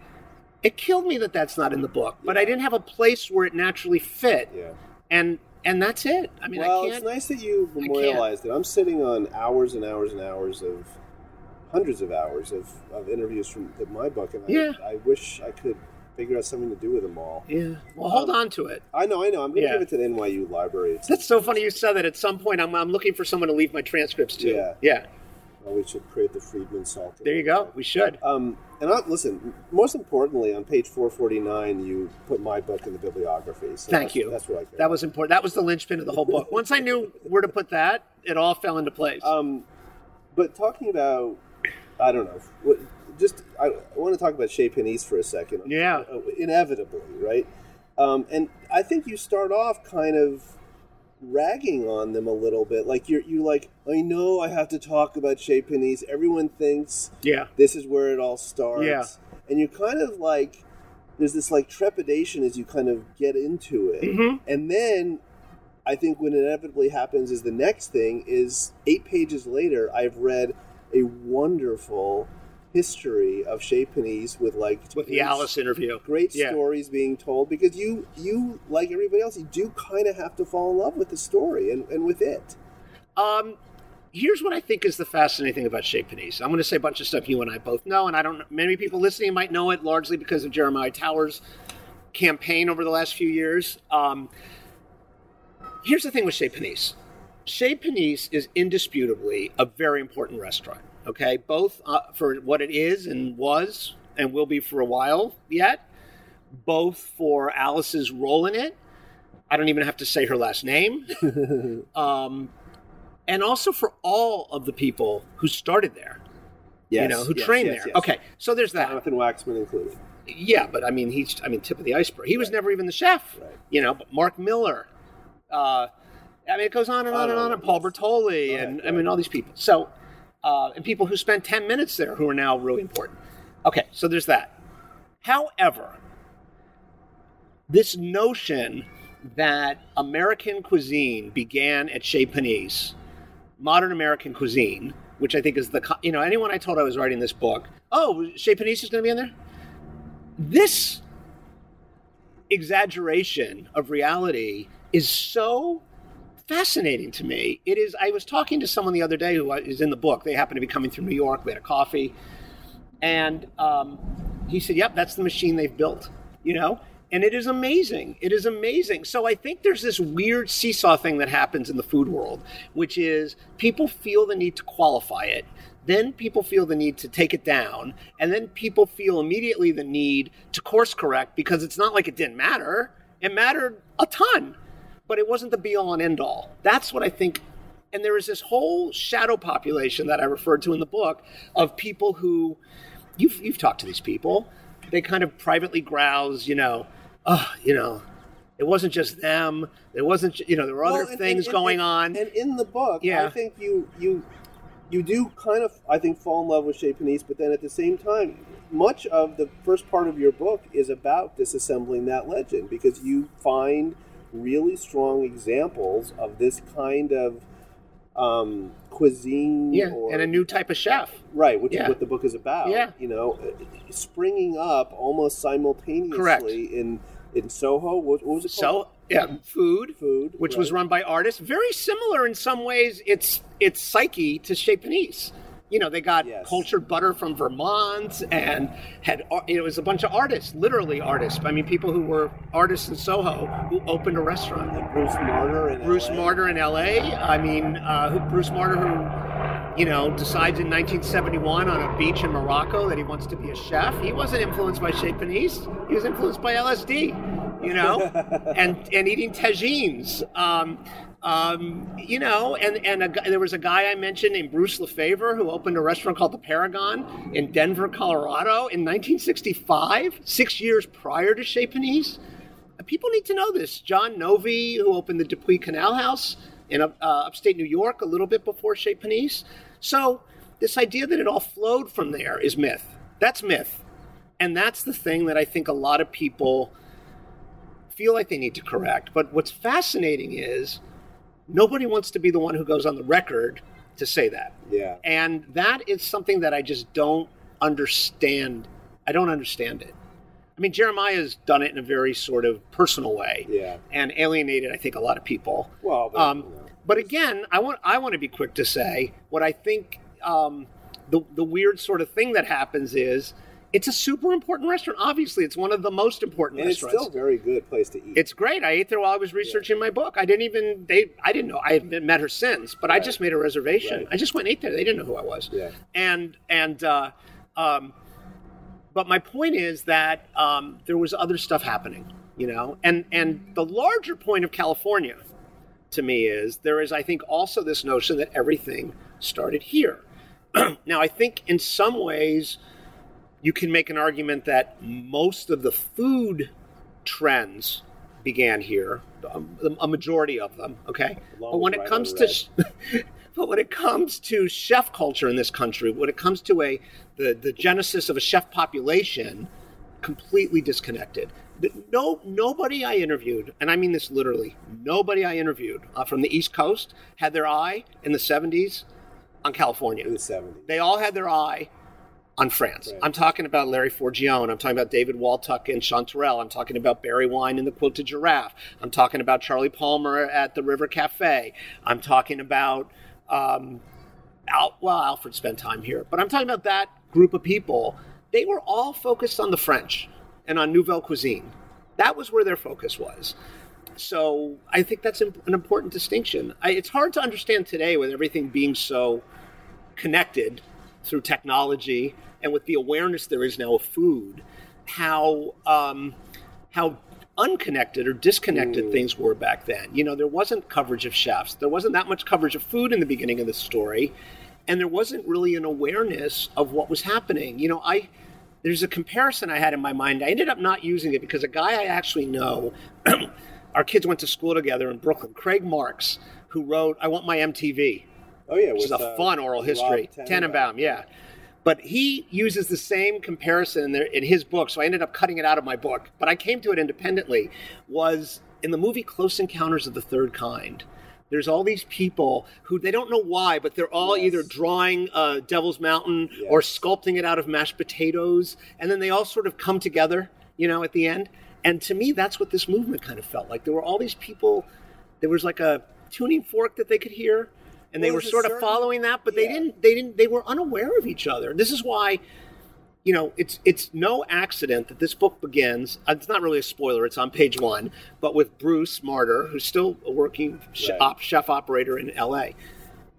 it killed me that that's not in the book, but I didn't have a place where it naturally fit,
Yeah.
and and that's it. I mean,
well,
I
it's nice that you memorialized it. I'm sitting on hours and hours and hours of hundreds of hours of, of interviews from the, my book, and I,
Yeah.
I wish I could figure out something to do with them all.
Yeah. Well, hold um, on to it.
I know, I know. I'm going to
Yeah.
give it to the NYU library. It's,
That's so funny you said that. At some point, I'm I'm looking for someone to leave my transcripts to.
Yeah.
Yeah.
Well, we should create the Friedman Salt.
There you go. We should.
Um, and I, listen, most importantly, on page 449, you put my book in the bibliography. So
Thank
that's,
you.
That's what I care.
That was important. That was the linchpin of the whole book. Once I knew where to put that, it all fell into place.
Um, but talking about, I don't know, what, just I, I want to talk about Chez Panisse for a second.
Yeah.
Uh, Inevitably, right? Um, and I think you start off kind of ragging on them a little bit. Like you're you like, I know I have to talk about Chez Panisse. Everyone thinks
yeah.
this is where it all starts.
Yeah.
And you're kind of like there's this like trepidation as you kind of get into it.
Mhm.
And then I think what inevitably happens is the next thing is eight pages later I've read a wonderful history of Chez Panisse with like
With the Alice interview.
great
Yeah.
stories being told because you you like everybody else you do kind of have to fall in love with the story and, and with it
Um, here's what I think is the fascinating thing about Chez Panisse. I'm going to say a bunch of stuff you and I both know, and I don't. Many people listening might know it largely because of Jeremiah Tower's campaign over the last few years. Um, here's the thing with Chez Panisse. Chez Panisse is indisputably a very important restaurant. Okay, both uh, for what it is and was and will be for a while yet. Both for Alice's role in it. I don't even have to say her last name. um, and also for all of the people who started there,
yes,
you know, who
yes,
trained
yes,
there.
yes.
Okay, so there's that.
Jonathan Waxman included
Yeah, but I mean, he's I mean, tip of the iceberg. He was never even the chef,
Right.
you know. But Mark Miller, uh, I mean, it goes on and on
On
and on.
and
Paul.
Bertolli,
and I mean, all these people. So, uh, and people who spent ten minutes there who are now really important. Okay, so there's that. However, this notion that American cuisine began at Chez Panisse, modern American cuisine, which I think is the you know anyone I told I was writing this book, oh, Chez Panisse is going to be in there. This exaggeration of reality is so fascinating to me. It is. I was talking to someone the other day who is in the book. They happened to be coming through New York. We had a coffee, and um, he said, "Yep, that's the machine they've built." You know, and it is amazing. It is amazing. So I think there's this weird seesaw thing that happens in the food world, which is people feel the need to qualify it. Then people feel the need to take it down, and then people feel immediately the need to course correct because it's not like it didn't matter. It mattered a ton, but it wasn't the be all and end all. That's what I think and there is this whole shadow population that I referred to in the book of people who you've you've talked to these people. They kind of privately grouse, you know, oh, you know, It wasn't just them. There wasn't, you know, there were other
Well, and-
things
and-
going
and-
on.
And in the book,
Yeah.
I think you you you do kind of I think fall in love with Chez Panisse, but then at the same time, much of the first part of your book is about disassembling that legend because you find really strong examples of this kind of um, cuisine
yeah,
or
and a new type of chef.
right, which
Yeah.
is what the book is about.
Yeah.
you know, uh, springing up almost simultaneously
Correct.
in in Soho. What, what was it called?
So, yeah, food,
Food,
which was run by artists, very similar in some ways. Its its psyche to Chez Panisse. You know, they got
Yes.
cultured butter from Vermont and had ar- it was a bunch of artists, literally artists. I mean, people who were artists in Soho who opened a restaurant.
Bruce Marder in
Bruce
LA.
Marder in L.A. I mean, uh, who, Bruce Marder, who you know decides in 1971 on a beach in Morocco that he wants to be a chef. He wasn't influenced by Chez Panisse. He was influenced by LSD, you know, and and eating tagines. Um, um, you know, and and a, there was a guy I mentioned named Bruce LeFavour who opened a restaurant called the Paragon in Denver, Colorado, in 1965, six years prior to Chez Panisse. People need to know this. John Novi, who opened the DePuy Canal House in uh, upstate New York a little bit before Chez Panisse. So, this idea that it all flowed from there is myth. That's myth. And that's the thing that I think a lot of people feel like they need to correct. But what's fascinating is nobody wants to be the one who goes on the record to say that.
Yeah.
And that is something that I just don't understand. I don't understand it. I mean, Jeremiah's done it in a very sort of personal way
Yeah.
and alienated, I think, a lot of people.
Well, but,
Um,
you know.
but again, I want I want to be quick to say what I think. Um, the the weird sort of thing that happens is it's a super important restaurant. Obviously, it's one of the most important
and it's still a very good place to eat.
It's great. I ate there while I was researching my book. I didn't even they I didn't know I haven't met her since, but I just made a reservation.
Right.
I just went and ate there. They didn't know who I was.
Yeah.
And and uh, um, but my point is that um, there was other stuff happening, you know, and and the larger point of California to me is there is I think also this notion that everything started here. now I think in some ways you can make an argument that most of the food trends began here, um, a majority of them. Okay,
Along
but when it comes to, but when it comes to chef culture in this country, when it comes to a the the genesis of a chef population, completely disconnected. No, nobody I interviewed, and I mean this literally, nobody I interviewed uh, from the East Coast had their eye in the '70s on California.
in the 70s.
They all had their eye on France.
Right.
I'm talking about Larry Forgione. I'm talking about David Waltuck and Chanterelle. I'm talking about Barry Wine and the Quilted Giraffe. I'm talking about Charlie Palmer at the River Cafe. I'm talking about, um, Al, well, Alfred spent time here, but I'm talking about that group of people. They were all focused on the French and on Nouvelle cuisine. That was where their focus was. So I think that's an important distinction. I, it's hard to understand today with everything being so connected through technology and with the awareness there is now of food, how um, how unconnected or disconnected things were back then. You know, there wasn't coverage of chefs. There wasn't that much coverage of food in the beginning of the story, and there wasn't really an awareness of what was happening. You know, I there's a comparison I had in my mind. I ended up not using it because a guy I actually know, our kids went to school together in Brooklyn, Craig Marks, who wrote "I Want My MTV."
Oh yeah,
which is a
uh,
fun oral history. Tannenbaum, yeah. But he uses the same comparison in, there, in his book, so I ended up cutting it out of my book. But I came to it independently. Was in the movie Close Encounters of the Third Kind. There's all these people who they don't know why, but they're all
Yes.
either drawing uh, Devil's Mountain or sculpting it out of mashed potatoes, and then they all sort of come together, you know, at the end. And to me, that's what this movement kind of felt like. There were all these people. There was like a tuning fork that they could hear, and they were sort of following that, but they didn't. They didn't. They were unaware of each other. This is why, you know, it's it's no accident that this book begins. uh, It's not really a spoiler. It's on page one, but with Bruce Marder, who's still a working
Right.
op, chef operator in L.A.,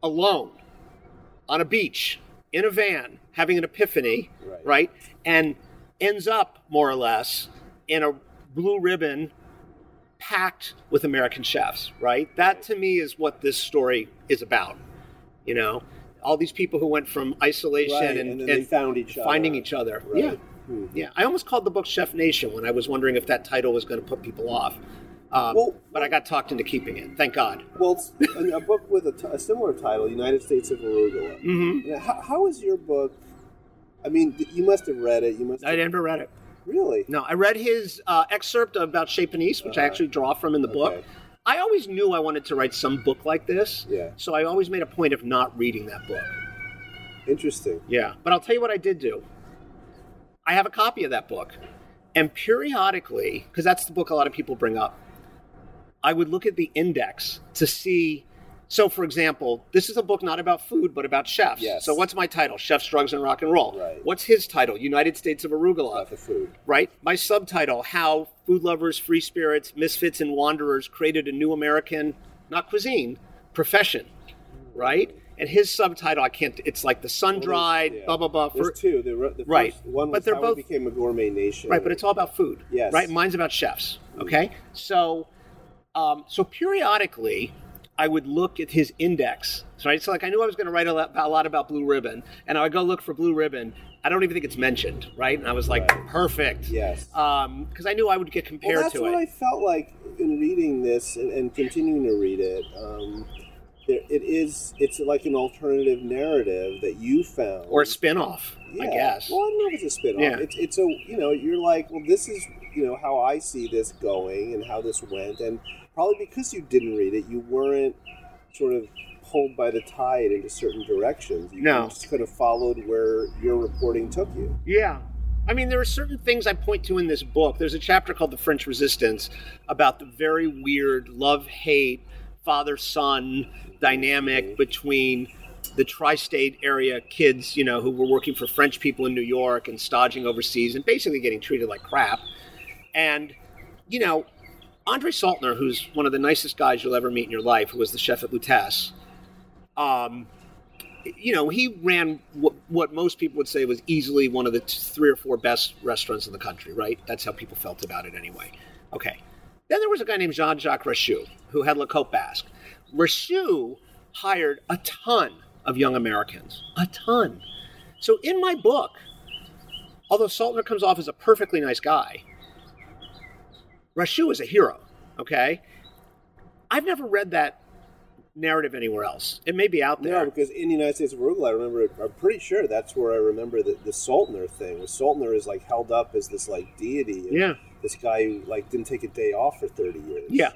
alone on a beach in a van, having an epiphany,
Right.
right? And ends up more or less in a blue ribbon packed with American chefs, right? That to me is what this story is about. You know, all these people who went from isolation
Right,
and,
and they found each
finding
other.
each other.
Right.
Yeah.
Hmm.
Yeah. I almost called the book Chef Nation when I was wondering if that title was going to put people off. Um,
Well-
but I got talked into keeping it. Thank God.
Well, it's a book with a, t- a similar title, United States of Arugula.
Mm-hmm.
How, how is your book? I mean, you must have read it. You must.
I never read it.
Really.
No, I read his uh, excerpt about Chez Panisse, which I
Uh-huh.
actually draw from in the book. I always knew I wanted to write some book like this,
Yeah.
so I always made a point of not reading that book.
Interesting.
Yeah. But I'll tell you what I did do. I have a copy of that book. And periodically, because that's the book a lot of people bring up, I would look at the index to see. So, for example, this is a book not about food, but about chefs.
Yes.
So, what's my title? Chefs, Drugs, and Rock and Roll.
Right.
What's his title? United States of Arugula.
About the food.
Right? My subtitle How Food Lovers, Free Spirits, Misfits, and Wanderers Created a New American, not cuisine, profession. Right? And his subtitle, I can't, it's like the sun dried,
Yeah.
blah, blah, blah.
There's
For-
two. The, the
Right.
First, one
But they're
how
both-
became a gourmet nation.
Right, but it's all about food.
Yes.
Right? Mine's about chefs. Okay? So um, so periodically I would look at his index. Right? So like I knew I was gonna write a lot, a lot about Blue Ribbon, and I would go look for Blue Ribbon. I don't even think it's mentioned, right? And I was like,
Right.
perfect.
Yes.
because I knew I would get compared
well, that's
to
what
it.
I felt like in reading this and, and continuing to read it. Um, there, it is. It's like an alternative narrative that you found,
or a spin-off, I guess.
Well, I don't know if it's a spin-off.
Yeah.
It's, it's a you know you're like, well, this is you know how I see this going and how this went, and probably because you didn't read it, you weren't sort of pulled by the tide into certain directions. You
No.
just kind of followed where your reporting took you.
Yeah. I mean, there are certain things I point to in this book. There's a chapter called The French Resistance about the very weird love hate, father son dynamic mm-hmm. between the tri state area kids, you know, who were working for French people in New York and staging overseas and basically getting treated like crap. And, you know, Andre Soltner, who's one of the nicest guys you'll ever meet in your life, who was the chef at Lutece, um, you know, he ran what, what most people would say was easily one of the t- three or four best restaurants in the country, right? That's how people felt about it anyway. Okay. Then there was a guy named Jean Jacques Rachou who had La Côte Basque. Rachou hired a ton of young Americans, a ton. So in my book, although Soltner comes off as a perfectly nice guy, Rachou is a hero, okay? I've never read that narrative anywhere else. It may be out there.
No, because in the United States of Arugula, I remember. I'm pretty sure that's where I remember the, the Soltner thing. Where Soltner is like held up as this like deity.
Yeah.
This guy who like didn't take a day off for 30 years.
Yeah,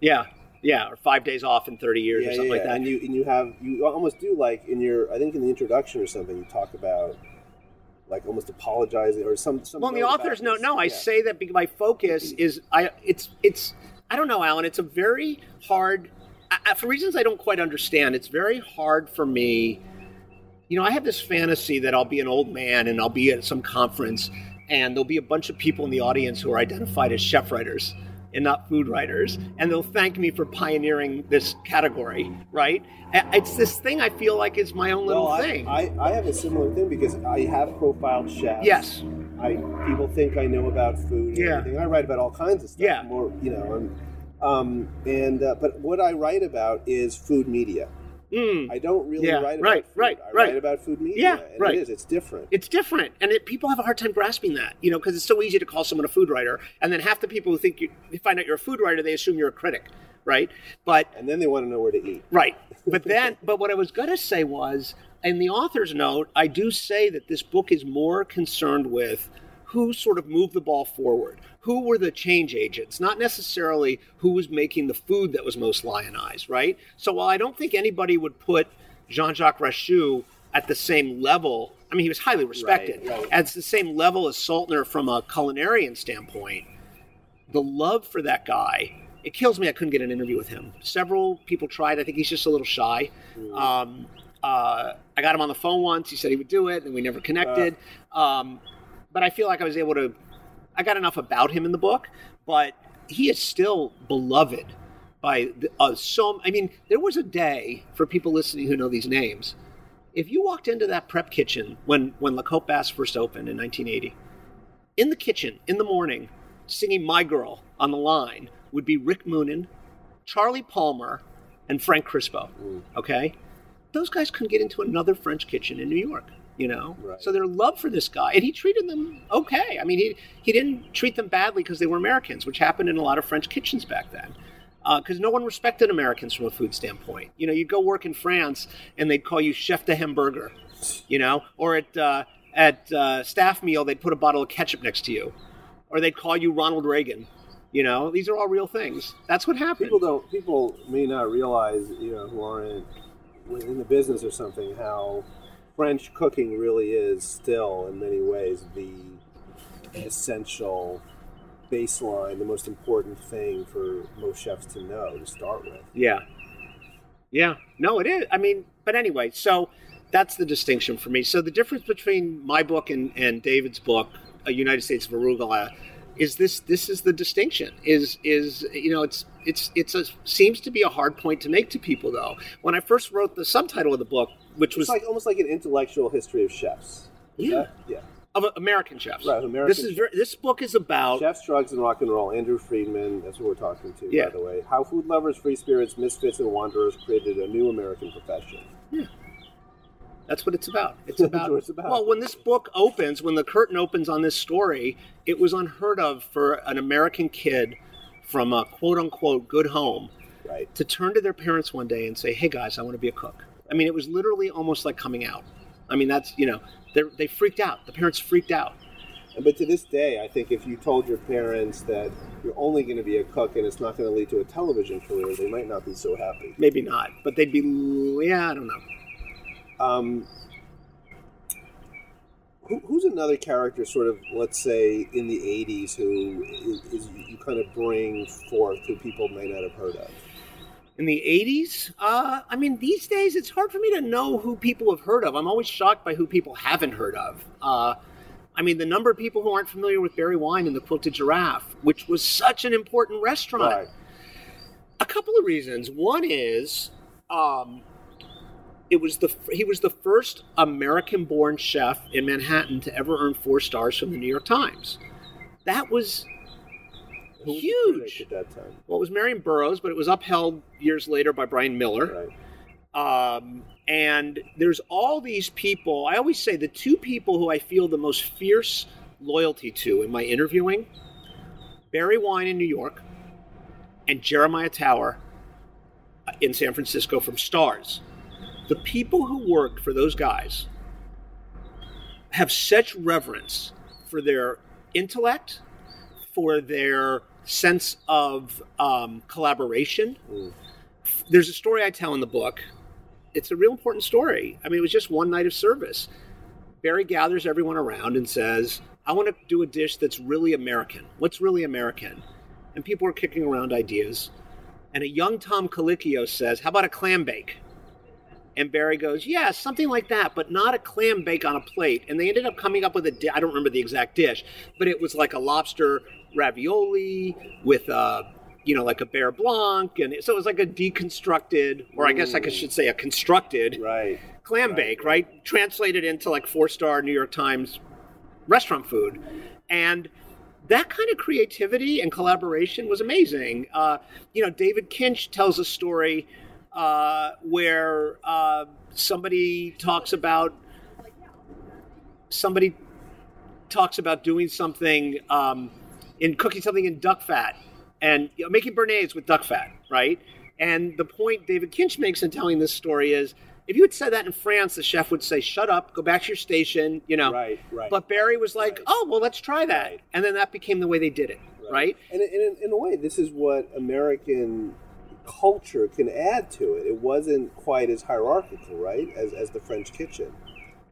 yeah, yeah, or five days off in thirty years
Yeah,
or
yeah,
something like that.
And you and you have you almost do like in your I think in the introduction or something you talk about like almost apologizing or some some.
well, the author's note, no, I
Yeah.
say that because my focus is I. It's it's I don't know, Allen. It's a very hard I, I- for reasons I don't quite understand. It's very hard for me. You know, I have this fantasy that I'll be an old man and I'll be at some conference, and there'll be a bunch of people in the audience who are identified as chef writers and not food writers, and they'll thank me for pioneering this category. Right? It's this thing I feel like is my own little
Well, I,
thing.
I, I have a similar thing because I have profiled chefs.
yes.
I people think I know about food. And
Yeah.
everything. I write about all kinds of stuff.
Yeah.
More, you know, and um, and uh, but what I write about is food media.
Mm.
I don't really
Yeah,
write about
right,
food.
right,
I
right.
write about food media.
Yeah,
and
right.
It is. It's different.
it's different and it, people have a hard time grasping that you know because it's so easy to call someone a food writer and then half the people who think you they find out you're a food writer they assume you're a critic right but
and then they want to know where to eat.
right but then but what i was going to say was in the author's note i do say that this book is more concerned with who sort of moved the ball forward who were the change agents not necessarily who was making the food that was most lionized right? So while i don't think anybody would put jean-jacques rachou at the same level i mean he was highly respected
right.
at the same level as soltner from a culinarian standpoint the love for that guy it kills me i couldn't get an interview with him. Several people tried i think he's just a little shy. Um, uh, i got him on the phone once he said he would do it and we never connected. Um, but i feel like i was able to i got enough about him in the book but he is still beloved by the- uh, so i mean there was a day for people listening who know these names if you walked into that prep kitchen when when La Côte Basque first opened in 1980 in the kitchen in the morning, singing My Girl on the line would be Rick Moonen, Charlie Palmer, and Frank Crispo. Okay? Those guys couldn't get into another French kitchen in New York. You know,
Right.
so their love for this guy, and he treated them okay. I mean, he he didn't treat them badly because they were Americans, which happened in a lot of French kitchens back then. Because no one respected Americans from a food standpoint. You know, you'd go work in France, and they'd call you chef de hamburger. You know, or at uh, at uh, staff meal, they'd put a bottle of ketchup next to you, or they'd call you Ronald Reagan. You know, these are all real things. That's what happened.
People don't. People may not realize, you know, who aren't in the business or something, how French cooking really is still, in many ways, the essential baseline, the most important thing for most chefs to know to start with.
Yeah. Yeah. No, it is. I mean, but anyway, so that's the distinction for me. So the difference between my book and, and David's book, A United States of Arugula, is this this is the distinction. Is is you know, it's it's it's a seems to be a hard point to make to people though. When I first wrote the subtitle of the book, which was
like almost like an intellectual history of chefs. Is
Yeah.
that- yeah.
of American chefs.
Right, American
this is very, this book is about
Chefs, drugs, and rock and roll. Andrew Friedman. That's what we're talking to,
Yeah.
by the way. How food lovers, free spirits, misfits, and wanderers created a new American profession.
That's what it's about. It's about,
what it's about.
Well, when this book opens, when the curtain opens on this story, it was unheard of for an American kid from a quote unquote good home
Right.
to turn to their parents one day and say, "Hey guys, I want to be a cook." I mean, it was literally almost like coming out. I mean, that's you know, they they freaked out. The parents freaked out.
But to this day, I think if you told your parents that you're only going to be a cook and it's not going to lead to a television career, they might not be so happy.
Maybe not, but they'd be yeah, I don't know.
Um, who, who's another character, sort of, let's say, in the 80s who is, is you kind of bring forth who people may not have heard of?
In the 80s, uh, I mean, these days it's hard for me to know who people have heard of. I'm always shocked by who people haven't heard of. Uh, I mean, the number of people who aren't familiar with Barry Wine and the Quilted Giraffe, which was such an important restaurant.
Right.
A couple of reasons. One is, um, it was the he was the first American-born chef in Manhattan to ever earn four stars from the New York Times. That was
Who
huge.
at that time?
Well, it was Marian Burros, but it was upheld years later by Bryan Miller.
Right.
Um, and there's all these people. I always say the two people who I feel the most fierce loyalty to in my interviewing Barry Wine in New York and Jeremiah Tower in San Francisco from Stars. The people who worked for those guys have such reverence for their intellect, for their sense of um, collaboration.
Mm.
There's a story I tell in the book. It's a real important story. I mean, it was just one night of service. Barry gathers everyone around and says, I want to do a dish that's really American. What's really American? And people are kicking around ideas. And a young Tom Colicchio says, How about a clam bake? And Barry goes, Yeah, something like that, but not a clam bake on a plate. And they ended up coming up with a di- I don't remember the exact dish, but it was like a lobster ravioli with a, you know, like a beurre blanc. And so it was like a deconstructed, or I guess I should say a constructed
Right.
clam
Right.
bake, right? Translated into like four star New York Times restaurant food. And that kind of creativity and collaboration was amazing. Uh, you know, David Kinch tells a story uh, where uh, somebody talks about somebody talks about doing something um, in cooking something in duck fat and you know, making béarnaise with duck fat, right? And the point David Kinch makes in telling this story is if you had said that in France, the chef would say, shut up, go back to your station, you know.
Right, right.
But Barry was like,
Right.
oh, well, let's try that.
Right.
And then that became the way they did it, right?
And, and in, in a way, this is what American culture can add to it. It wasn't quite as hierarchical, right, as, as the French kitchen.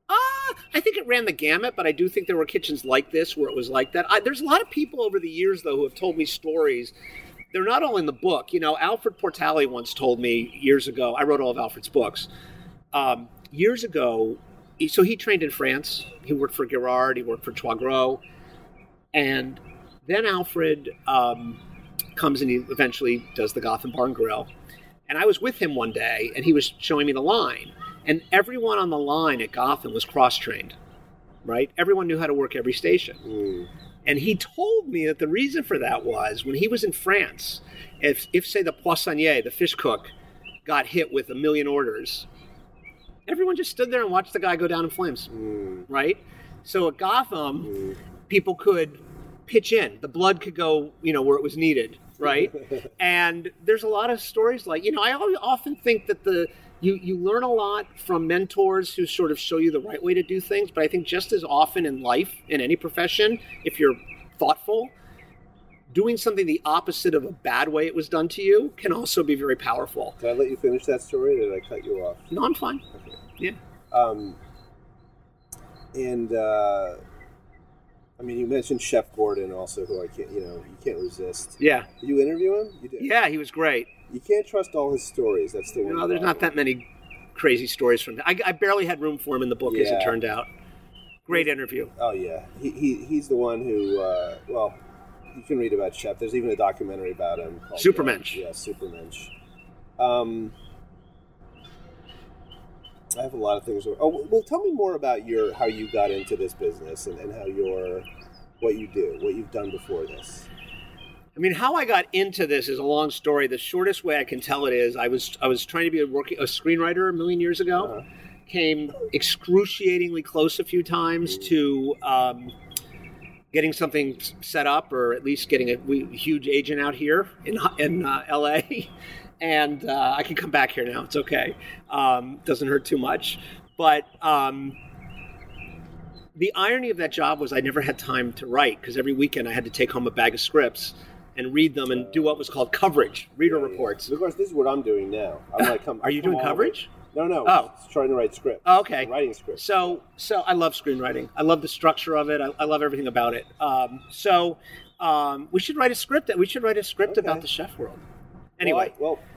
Uh, I think it ran the gamut, but I do think there were kitchens like this where it was like that. I, there's a lot of people over the years, though, who have told me stories. They're not all in the book. You know, Alfred Portale once told me years ago, I wrote all of Alfred's books. Um, years ago, so he trained in France. He worked for Guérard, he worked for Troisgros. And then Alfred um, comes and he eventually does the Gotham Bar and Grill. And I was with him one day, and he was showing me the line. And everyone on the line at Gotham was cross trained, right? Everyone knew how to work every station.
Mm.
And he told me that the reason for that was when he was in France, if, if say, the poissonnier, the fish cook, got hit with a million orders, Everyone just stood there and watched the guy go down in flames,
Mm,
right? So at Gotham,
mm.
people could pitch in. The blood could go, you know, where it was needed, right? and there's a lot of stories like, you know, I often think that the you you learn a lot from mentors who sort of show you the right way to do things, but I think just as often in life, in any profession, if you're thoughtful, doing something the opposite of a bad way it was done to you can also be very powerful.
Did I let you finish that story, or did I cut you off?
No, I'm fine.
Okay.
Yeah.
Um, and uh, I mean, you mentioned Shep Gordon, also, who I can't, you know, you can't resist.
Yeah.
Did you interview him? You did.
Yeah, he was great.
You can't trust all his stories. That's the one.
No, there's not that many crazy stories from him. I, I barely had room for him in the book, as it turned out. Great interview.
Oh yeah, he, he he's the one who. Uh, well, you can read about Chef. There's even a documentary about him. Called,
Supermensch.
Uh, yeah, Supermensch. Um, I have a lot of things. Oh, well, tell me more about your how you got into this business and, and how your what you do, what you've done before this.
I mean, how I got into this is a long story. The shortest way I can tell it is I was I was trying to be a working a screenwriter a million years ago.
Uh-huh.
Came excruciatingly close a few times to um, getting something set up, or at least getting a we- huge agent out here in in uh, L.A. And uh, I can come back here now. It's okay. Um, doesn't hurt too much. But um, the irony of that job was I never had time to write because every weekend I had to take home a bag of scripts and read them and do what was called coverage, reader reports.
Of course, this is what I'm doing now. I'm like, come.
Are you doing coverage?
over- No, no.
Oh.
just trying to write script.
Oh, okay.
Writing script.
So, so I love screenwriting. I love the structure of it. I, I love everything about it. Um, so, um, we should write a script. That we should write a script
Okay.
about the chef world. Anyway,
well, I am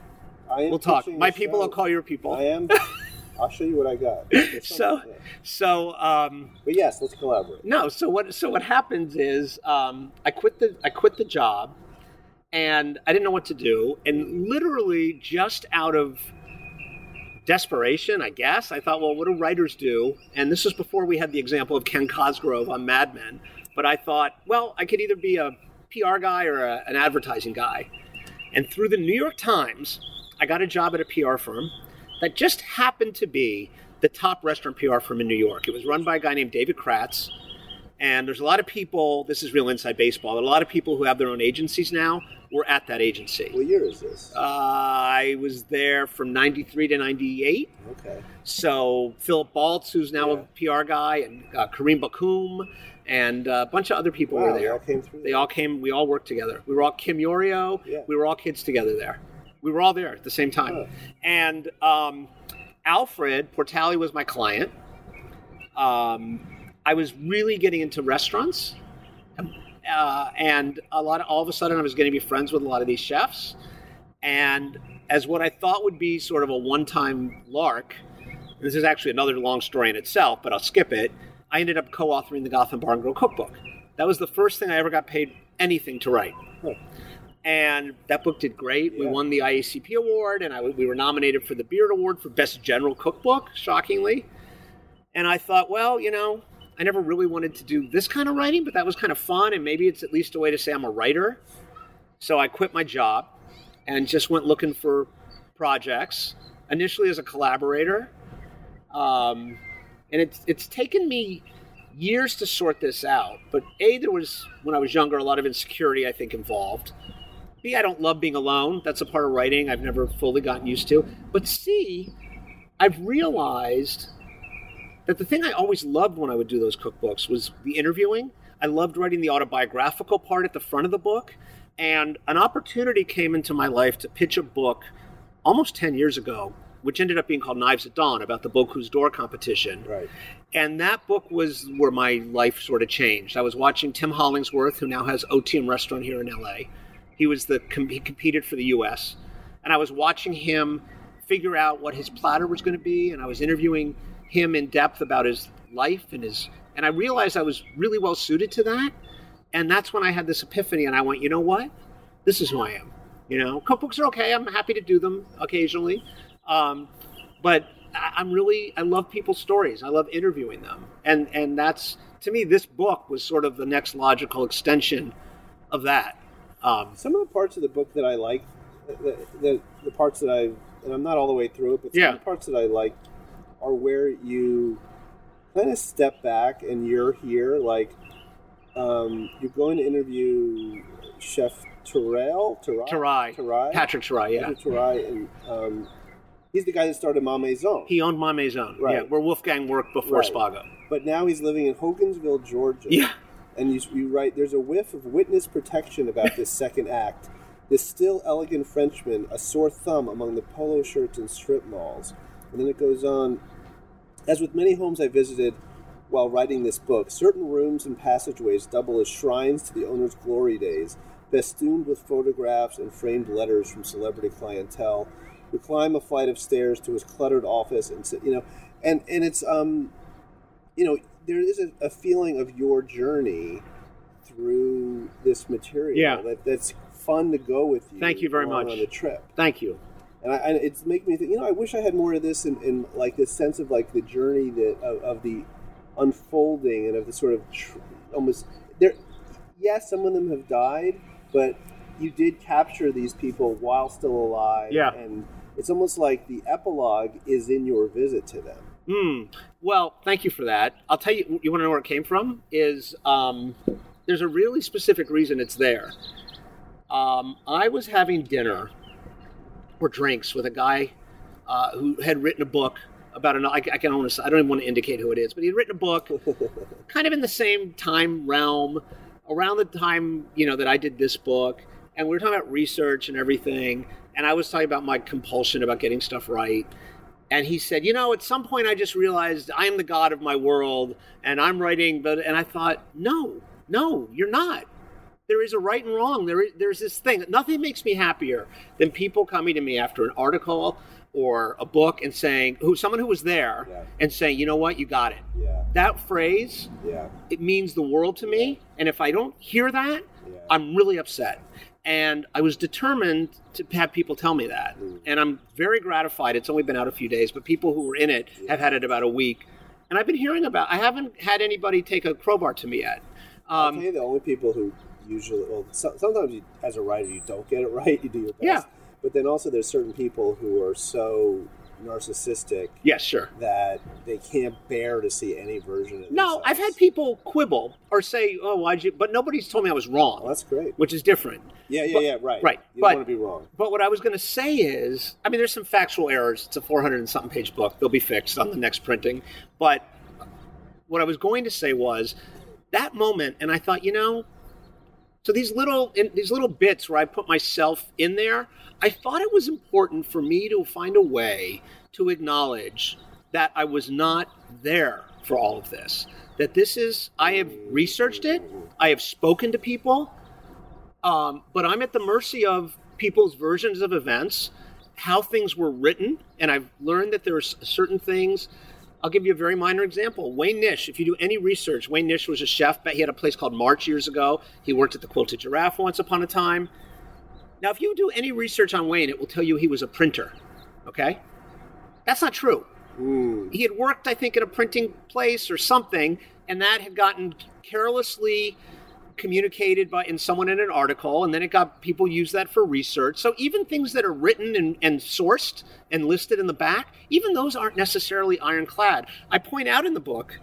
we'll talk. My people will call your people.
I am. I'll show you what I got.
So-
yeah.
So, um,
but yes, let's collaborate.
No, so what so what happens is um, I quit the I quit the job and I didn't know what to do and literally just out of desperation, I guess, I thought, well, what do writers do? And this was before we had the example of Ken Cosgrove on Mad Men, but I thought, well, I could either be a PR guy or a, an advertising guy. And through the New York Times, I got a job at a PR firm that just happened to be the top restaurant PR firm in New York. It was run by a guy named David Kratz. And there's a lot of people, this is real inside baseball, a lot of people who have their own agencies now were at that agency.
What year is this?
Uh, I was there from 93 to 98.
okay.
So Philip Baltz, who's now a PR guy, and uh, Karine Bakhoum, and uh, a bunch of other people
Wow,
were there.
they all came through.
They all came. We all worked together. We were all Kim Yorio.
Yeah.
We were all kids together there. We were all there at the same time.
Huh.
And um, Alfred Portale was my client. Um, I was really getting into restaurants, uh, and a lot. Of, all of a sudden, I was getting to be friends with a lot of these chefs. And as what I thought would be sort of a one-time lark, this is actually another long story in itself, but I'll skip it. I ended up co-authoring the Gotham Bar and Grill cookbook. That was the first thing I ever got paid anything to write.
Huh.
And that book did great. We won the IACP award, and I, we were nominated for the Beard Award for Best General Cookbook, shockingly. And I thought, well, you know, I never really wanted to do this kind of writing, but that was kind of fun, and maybe it's at least a way to say I'm a writer. So I quit my job and just went looking for projects, initially as a collaborator. Um, and it's, it's taken me years to sort this out. But A, there was, when I was younger, a lot of insecurity, I think, involved. B, I don't love being alone. That's a part of writing I've never fully gotten used to. But C, I've realized that the thing I always loved when I would do those cookbooks was the interviewing. I loved writing the autobiographical part at the front of the book. And an opportunity came into my life to pitch a book almost 10 years ago, which ended up being called Knives at Dawn about the Bocuse d'Or competition.
Right.
And that book was where my life sort of changed. I was watching Tim Hollingsworth, who now has Otium Restaurant here in LA. He was the he competed for the U.S. and I was watching him figure out what his platter was going to be, and I was interviewing him in depth about his life and his. And I realized I was really well suited to that, and that's when I had this epiphany, and I went, you know what, this is who I am. You know, cookbooks are okay. I'm happy to do them occasionally, um, but I'm really I love people's stories. I love interviewing them, and and that's to me this book was sort of the next logical extension of that. Um,
Some of the parts of the book that I like, the, the, the parts that I, and I'm not all the way through it, but some
Yeah.
of the parts that I like are where you kind of step back and you're here, like um, you're going to interview Chef Terrell, Terrail,
Terrail.
Terrail,
Patrick Terrail, yeah.
Patrick Terrail, and um, he's the guy that started Ma Maison.
He owned Ma Maison,
Right.
yeah, where Wolfgang worked before
Right.
Spago.
but now he's living in Hogansville, Georgia.
Yeah.
And you, you write there's a whiff of witness protection about this second act. This still elegant Frenchman, a sore thumb among the polo shirts and strip malls. And then it goes on. As with many homes I visited while writing this book, certain rooms and passageways double as shrines to the owner's glory days, festooned with photographs and framed letters from celebrity clientele. We climb a flight of stairs to his cluttered office and sit, you know, and and it's um, you know, there is a, a feeling of your journey through this material
Yeah.
that, that's fun to go with you.
Thank you very much.
on the trip.
Thank you.
And, I, and it's making me think. You know, I wish I had more of this in, in like this sense of like the journey that of, of the unfolding and of the sort of tr- almost there. Yes, some of them have died, but you did capture these people while still alive.
Yeah.
and it's almost like the epilogue is in your visit to them.
Hmm. Well, thank you for that. I'll tell you. You want to know where it came from? Is um, there's a really specific reason it's there. Um, I was having dinner or drinks with a guy uh, who had written a book about an. I, I can almost. I don't even want to indicate who it is, but he had written a book, kind of in the same time realm, around the time you know that I did this book, and we were talking about research and everything, and I was talking about my compulsion about getting stuff right. And he said, "You know, at some point, I just realized I'm the god of my world, and I'm writing." But and I thought, no, no, you're not. There is a right and wrong. There is, there's this thing. Nothing makes me happier than people coming to me after an article or a book and saying, "Who someone who was there,"
Yeah.
and saying, "You know what? You got it."
Yeah,
That phrase,
yeah,
it means the world to me. And if I don't hear that. I'm really upset. And I was determined to have people tell me that.
Mm.
And I'm very gratified. It's only been out a few days, but people who were in it have had it about a week. And I've been hearing about. I haven't had anybody take a crowbar to me yet.
I'll
Um,
tell you the only people who usually, well, so, sometimes you, as a writer, you don't get it right. You do your best.
Yeah.
But then also, there's certain people who are so narcissistic
yes, sure.
that they can't bear to see any version of
No, I've had people quibble or say, "Oh, why'd you?" But nobody's told me I was wrong,
Well, that's great.
which is different.
Yeah, yeah,
but-
yeah. Right.
right,
You
but-
don't want to be wrong.
But what I was going to say is, I mean, there's some factual errors. It's a 400 and something page book. They'll be fixed on the next printing. But what I was going to say was that moment, and I thought, you know, so these little in, these little bits where I put myself in there, I thought it was important for me to find a way to acknowledge that I was not there for all of this. That this is, I have researched it, I have spoken to people, um, but I'm at the mercy of people's versions of events, how things were written, and I've learned that there are certain things. I'll give you a very minor example. Wayne Nish, if you do any research, Wayne Nish was a chef. but He had a place called March years ago. He worked at the Quilted Giraffe once upon a time. Now, if you do any research on Wayne, it will tell you he was a printer. Okay? That's not true
Mm.
he had worked, I think, at a printing place or something, and that had gotten carelessly communicated by in someone in an article, and then it got people use that for research. So even things that are written and, and sourced and listed in the back, even those aren't necessarily ironclad. I point out in the book.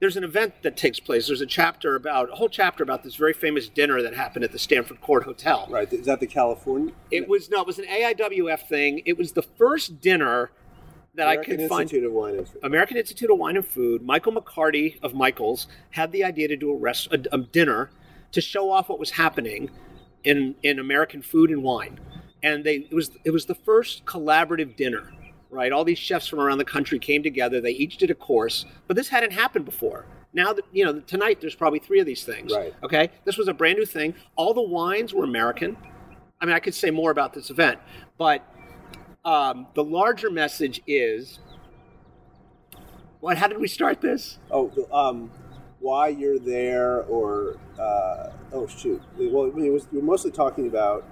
There's an event that takes place. There's a chapter about a whole chapter about this very famous dinner that happened at the Stanford Court Hotel.
Right. Is that the California?
It was no, it was an AIWF thing. It was the first dinner that
American
I could find.
Institute of Wine and Food.
American Institute of Wine and Food, Michael McCarty of Michaels had the idea to do a, rest, a, a dinner to show off what was happening in in American food and wine, and they it was it was the first collaborative dinner. Right, all these chefs from around the country came together. They each did a course, but this hadn't happened before. Now that you know, tonight there's probably three of these things.
Right.
Okay, this was a brand new thing. All the wines were American. I mean, I could say more about this event, but um, the larger message is what? How did we start this?
Oh, um, why you're there, or uh, oh shoot. Well, it was, you were mostly talking about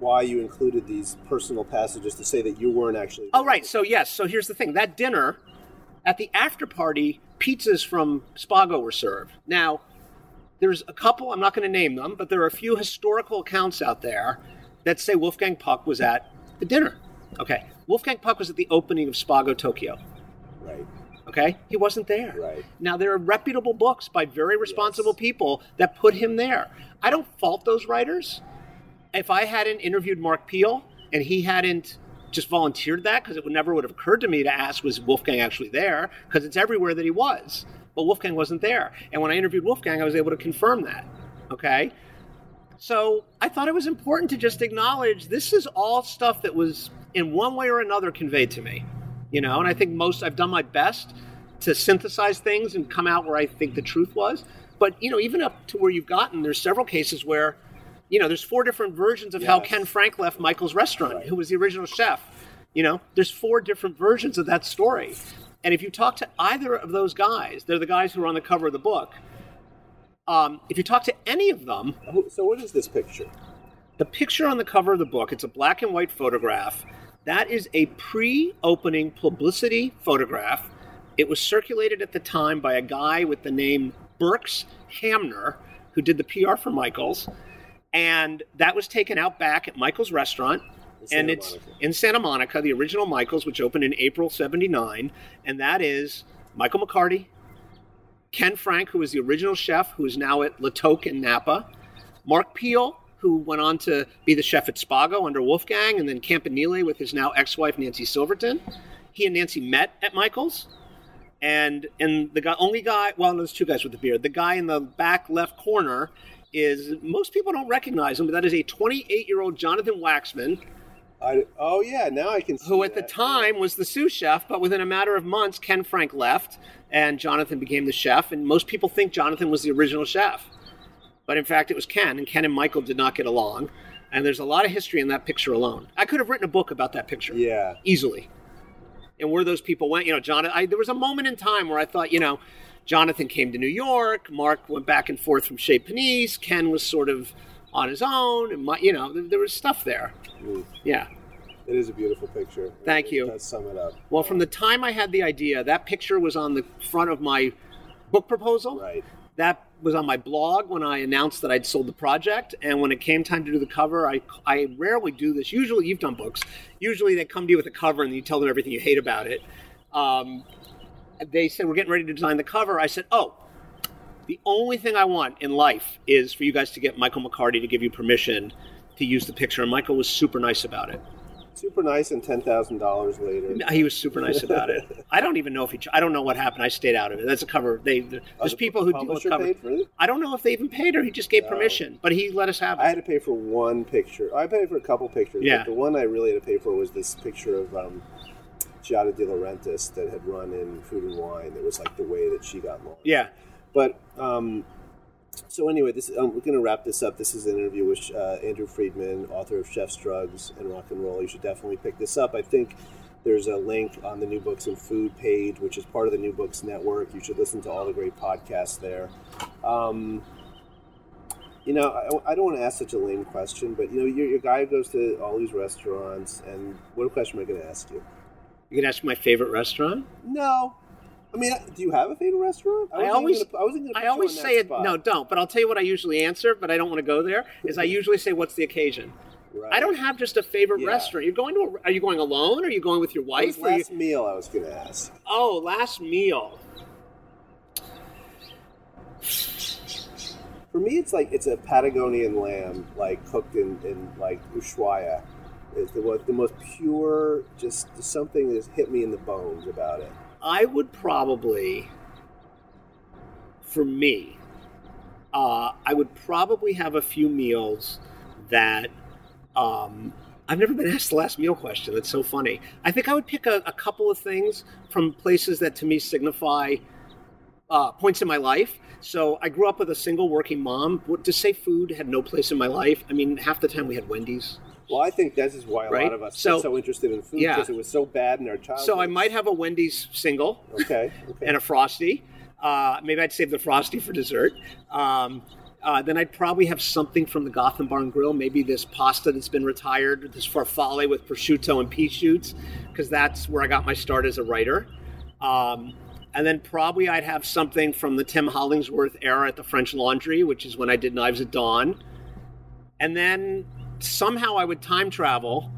why you included these personal passages to say that you weren't actually.
Oh, right. So yes. So here's the thing. That dinner, at the after party, pizzas from Spago were served. Now, there's a couple. I'm not going to name them, but there are a few historical accounts out there that say Wolfgang Puck was at the dinner. Okay. Wolfgang Puck was at the opening of Spago Tokyo.
Right.
Okay, he wasn't there.
Right.
Now there are reputable books by very responsible people that put him there. I don't fault those writers. If I hadn't interviewed Mark Peel and he hadn't just volunteered that, because it would never would have occurred to me to ask was Wolfgang actually there, because it's everywhere that he was. But Wolfgang wasn't there. And when I interviewed Wolfgang, I was able to confirm that. Okay. So I thought it was important to just acknowledge this is all stuff that was in one way or another conveyed to me. You know, and I think most I've done my best to synthesize things and come out where I think the truth was. But you know, even up to where you've gotten, there's several cases where, you know, there's four different versions of how Ken Frank left Michael's restaurant, who was the original chef. You know, there's four different versions of that story. And if you talk to either of those guys, they're the guys who are on the cover of the book. Um, if you talk to any of them,
So what is this picture?
the picture on the cover of the book, it's a black and white photograph. That is a pre opening publicity photograph. It was circulated at the time by a guy with the name Burks Hamner, who did the PR for Michael's. And that was taken out back at Michael's restaurant.
Santa
and it's
Monica.
in Santa Monica, the original Michael's, which opened in April 79. And that is Michael McCarty, Ken Frank, who was the original chef, who is now at La Toque in Napa, Mark Peel, who went on to be the chef at Spago under Wolfgang, and then Campanile with his now ex-wife Nancy Silverton. He and Nancy met at Michael's, and and the guy, only guy, well, there's two guys with the beard. The guy in the back left corner is most people don't recognize him, but that is a 28-year-old Jonathan Waxman,
I, oh yeah, now I can see.
who at the time was the sous chef, but within a matter of months, Ken Frank left and Jonathan became the chef. And most people think Jonathan was the original chef. But in fact, it was Ken, and Ken and Michael did not get along. And there's a lot of history in that picture alone. I could have written a book about that picture
Yeah.
easily. And where those people went, you know, Jonathan, I, there was a moment in time where I thought, you know, Jonathan came to New York, Mark went back and forth from Chez Panisse, Ken was sort of on his own, and my, you know, there, there was stuff there.
Mm.
Yeah.
It is a beautiful picture.
Thank
It
you.
does sum it up.
Well, from the time I had the idea, that picture was on the front of my book proposal.
Right.
That was on my blog when I announced that I'd sold the project. And when it came time to do the cover, I, I rarely do this. Usually, you've done books. Usually, they come to you with a cover and you tell them everything you hate about it. Um, they said, We're getting ready to design the cover. I said, Oh, the only thing I want in life is for you guys to get Michael McCarty to give you permission to use the picture. And Michael was super nice about it.
Super nice, and ten thousand dollars later.
He was super nice about it. I don't even know if he. I don't know what happened. I stayed out of it. That's a cover. They there's
Oh, the
people who do
publisher
cover.
paid for it.
I don't know if they even paid or he just gave permission, but he let us have it.
I had to pay for one picture. I paid for a couple pictures.
Yeah.
But the one I really had to pay for was this picture of um, Giada De Laurentiis that had run in Food and Wine. It was like the way that she got launched.
yeah,
But um, so anyway, this um, we're going to wrap this up. This is an interview with uh, Andrew Friedman, author of Chef's Drugs and Rock and Roll. You should definitely pick this up. I think there's a link on the New Books and Food page, which is part of the New Books Network. You should listen to all the great podcasts there. Um, you know, I, I don't want to ask such a lame question, but you know, you're, you're a guy who goes to all these restaurants, and what question am I going to ask you?
you can ask my favorite restaurant.
No. I mean, do you have a favorite restaurant?
I
wasn't
always-
Gonna, I wasn't to.
I always say it. No, don't. But I'll tell you what I usually answer. But I don't want to go there. Is I usually say, "What's the occasion?"
Right.
I don't have just a favorite
Yeah.
restaurant. You're going to? A, are you going alone? Are you going with your wife? Or you,
last meal I was going to ask?
oh, last meal.
For me, it's like it's a Patagonian lamb, like cooked in, in like ushuaia. It's the, the most pure, just something that's hit me in the bones about it.
I would probably, for me, uh, I would probably have a few meals that um, I've never been asked the last meal question. That's so funny. I think I would pick a, a couple of things from places that to me signify uh, points in my life. So I grew up with a single working mom. To say food had no place in my life, I mean, half the time we had Wendy's.
Well, I think this is why a
Right?
lot of us
So-
get so interested in food
Yeah.
because it was so bad in our childhood.
So I might have a Wendy's single.
Okay. okay.
and a frosty. Uh, maybe I'd save the frosty for dessert. Um, uh, then I'd probably have something from the Gotham Bar and Grill. Maybe this pasta that's been retired, this farfalle with prosciutto and pea shoots, because that's where I got my start as a writer. Um, and then probably I'd have something from the Tim Hollingsworth era at the French Laundry, which is when I did Knives at Dawn. And then somehow I would time travel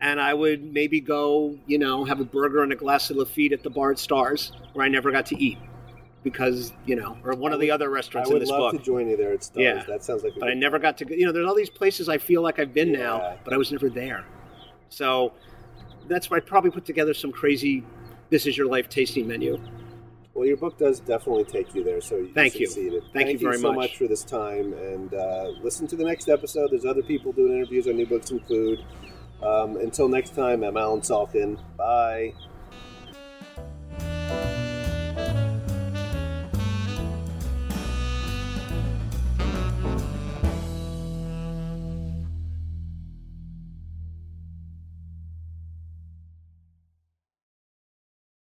and I would maybe go, you know, have a burger and a glass of Lafite at the bar at Stars, where I never got to eat because you know, or one
I
of the other restaurants in
would
this
love
book.
to join you there at Stars.
Yeah.
That sounds like a
but I never got to go. You know, there's all these places I feel like I've been
Yeah.
now, but I was never there. So that's why I probably put together some crazy "This Is Your Life" tasting menu.
Well, your book does definitely take you there, so you
Thank you.
succeeded.
Thank you very
so
much.
much for this time, and uh, listen to the next episode. There's other people doing interviews on new books and food. Um, until next time, I'm Allen Salkin. Bye.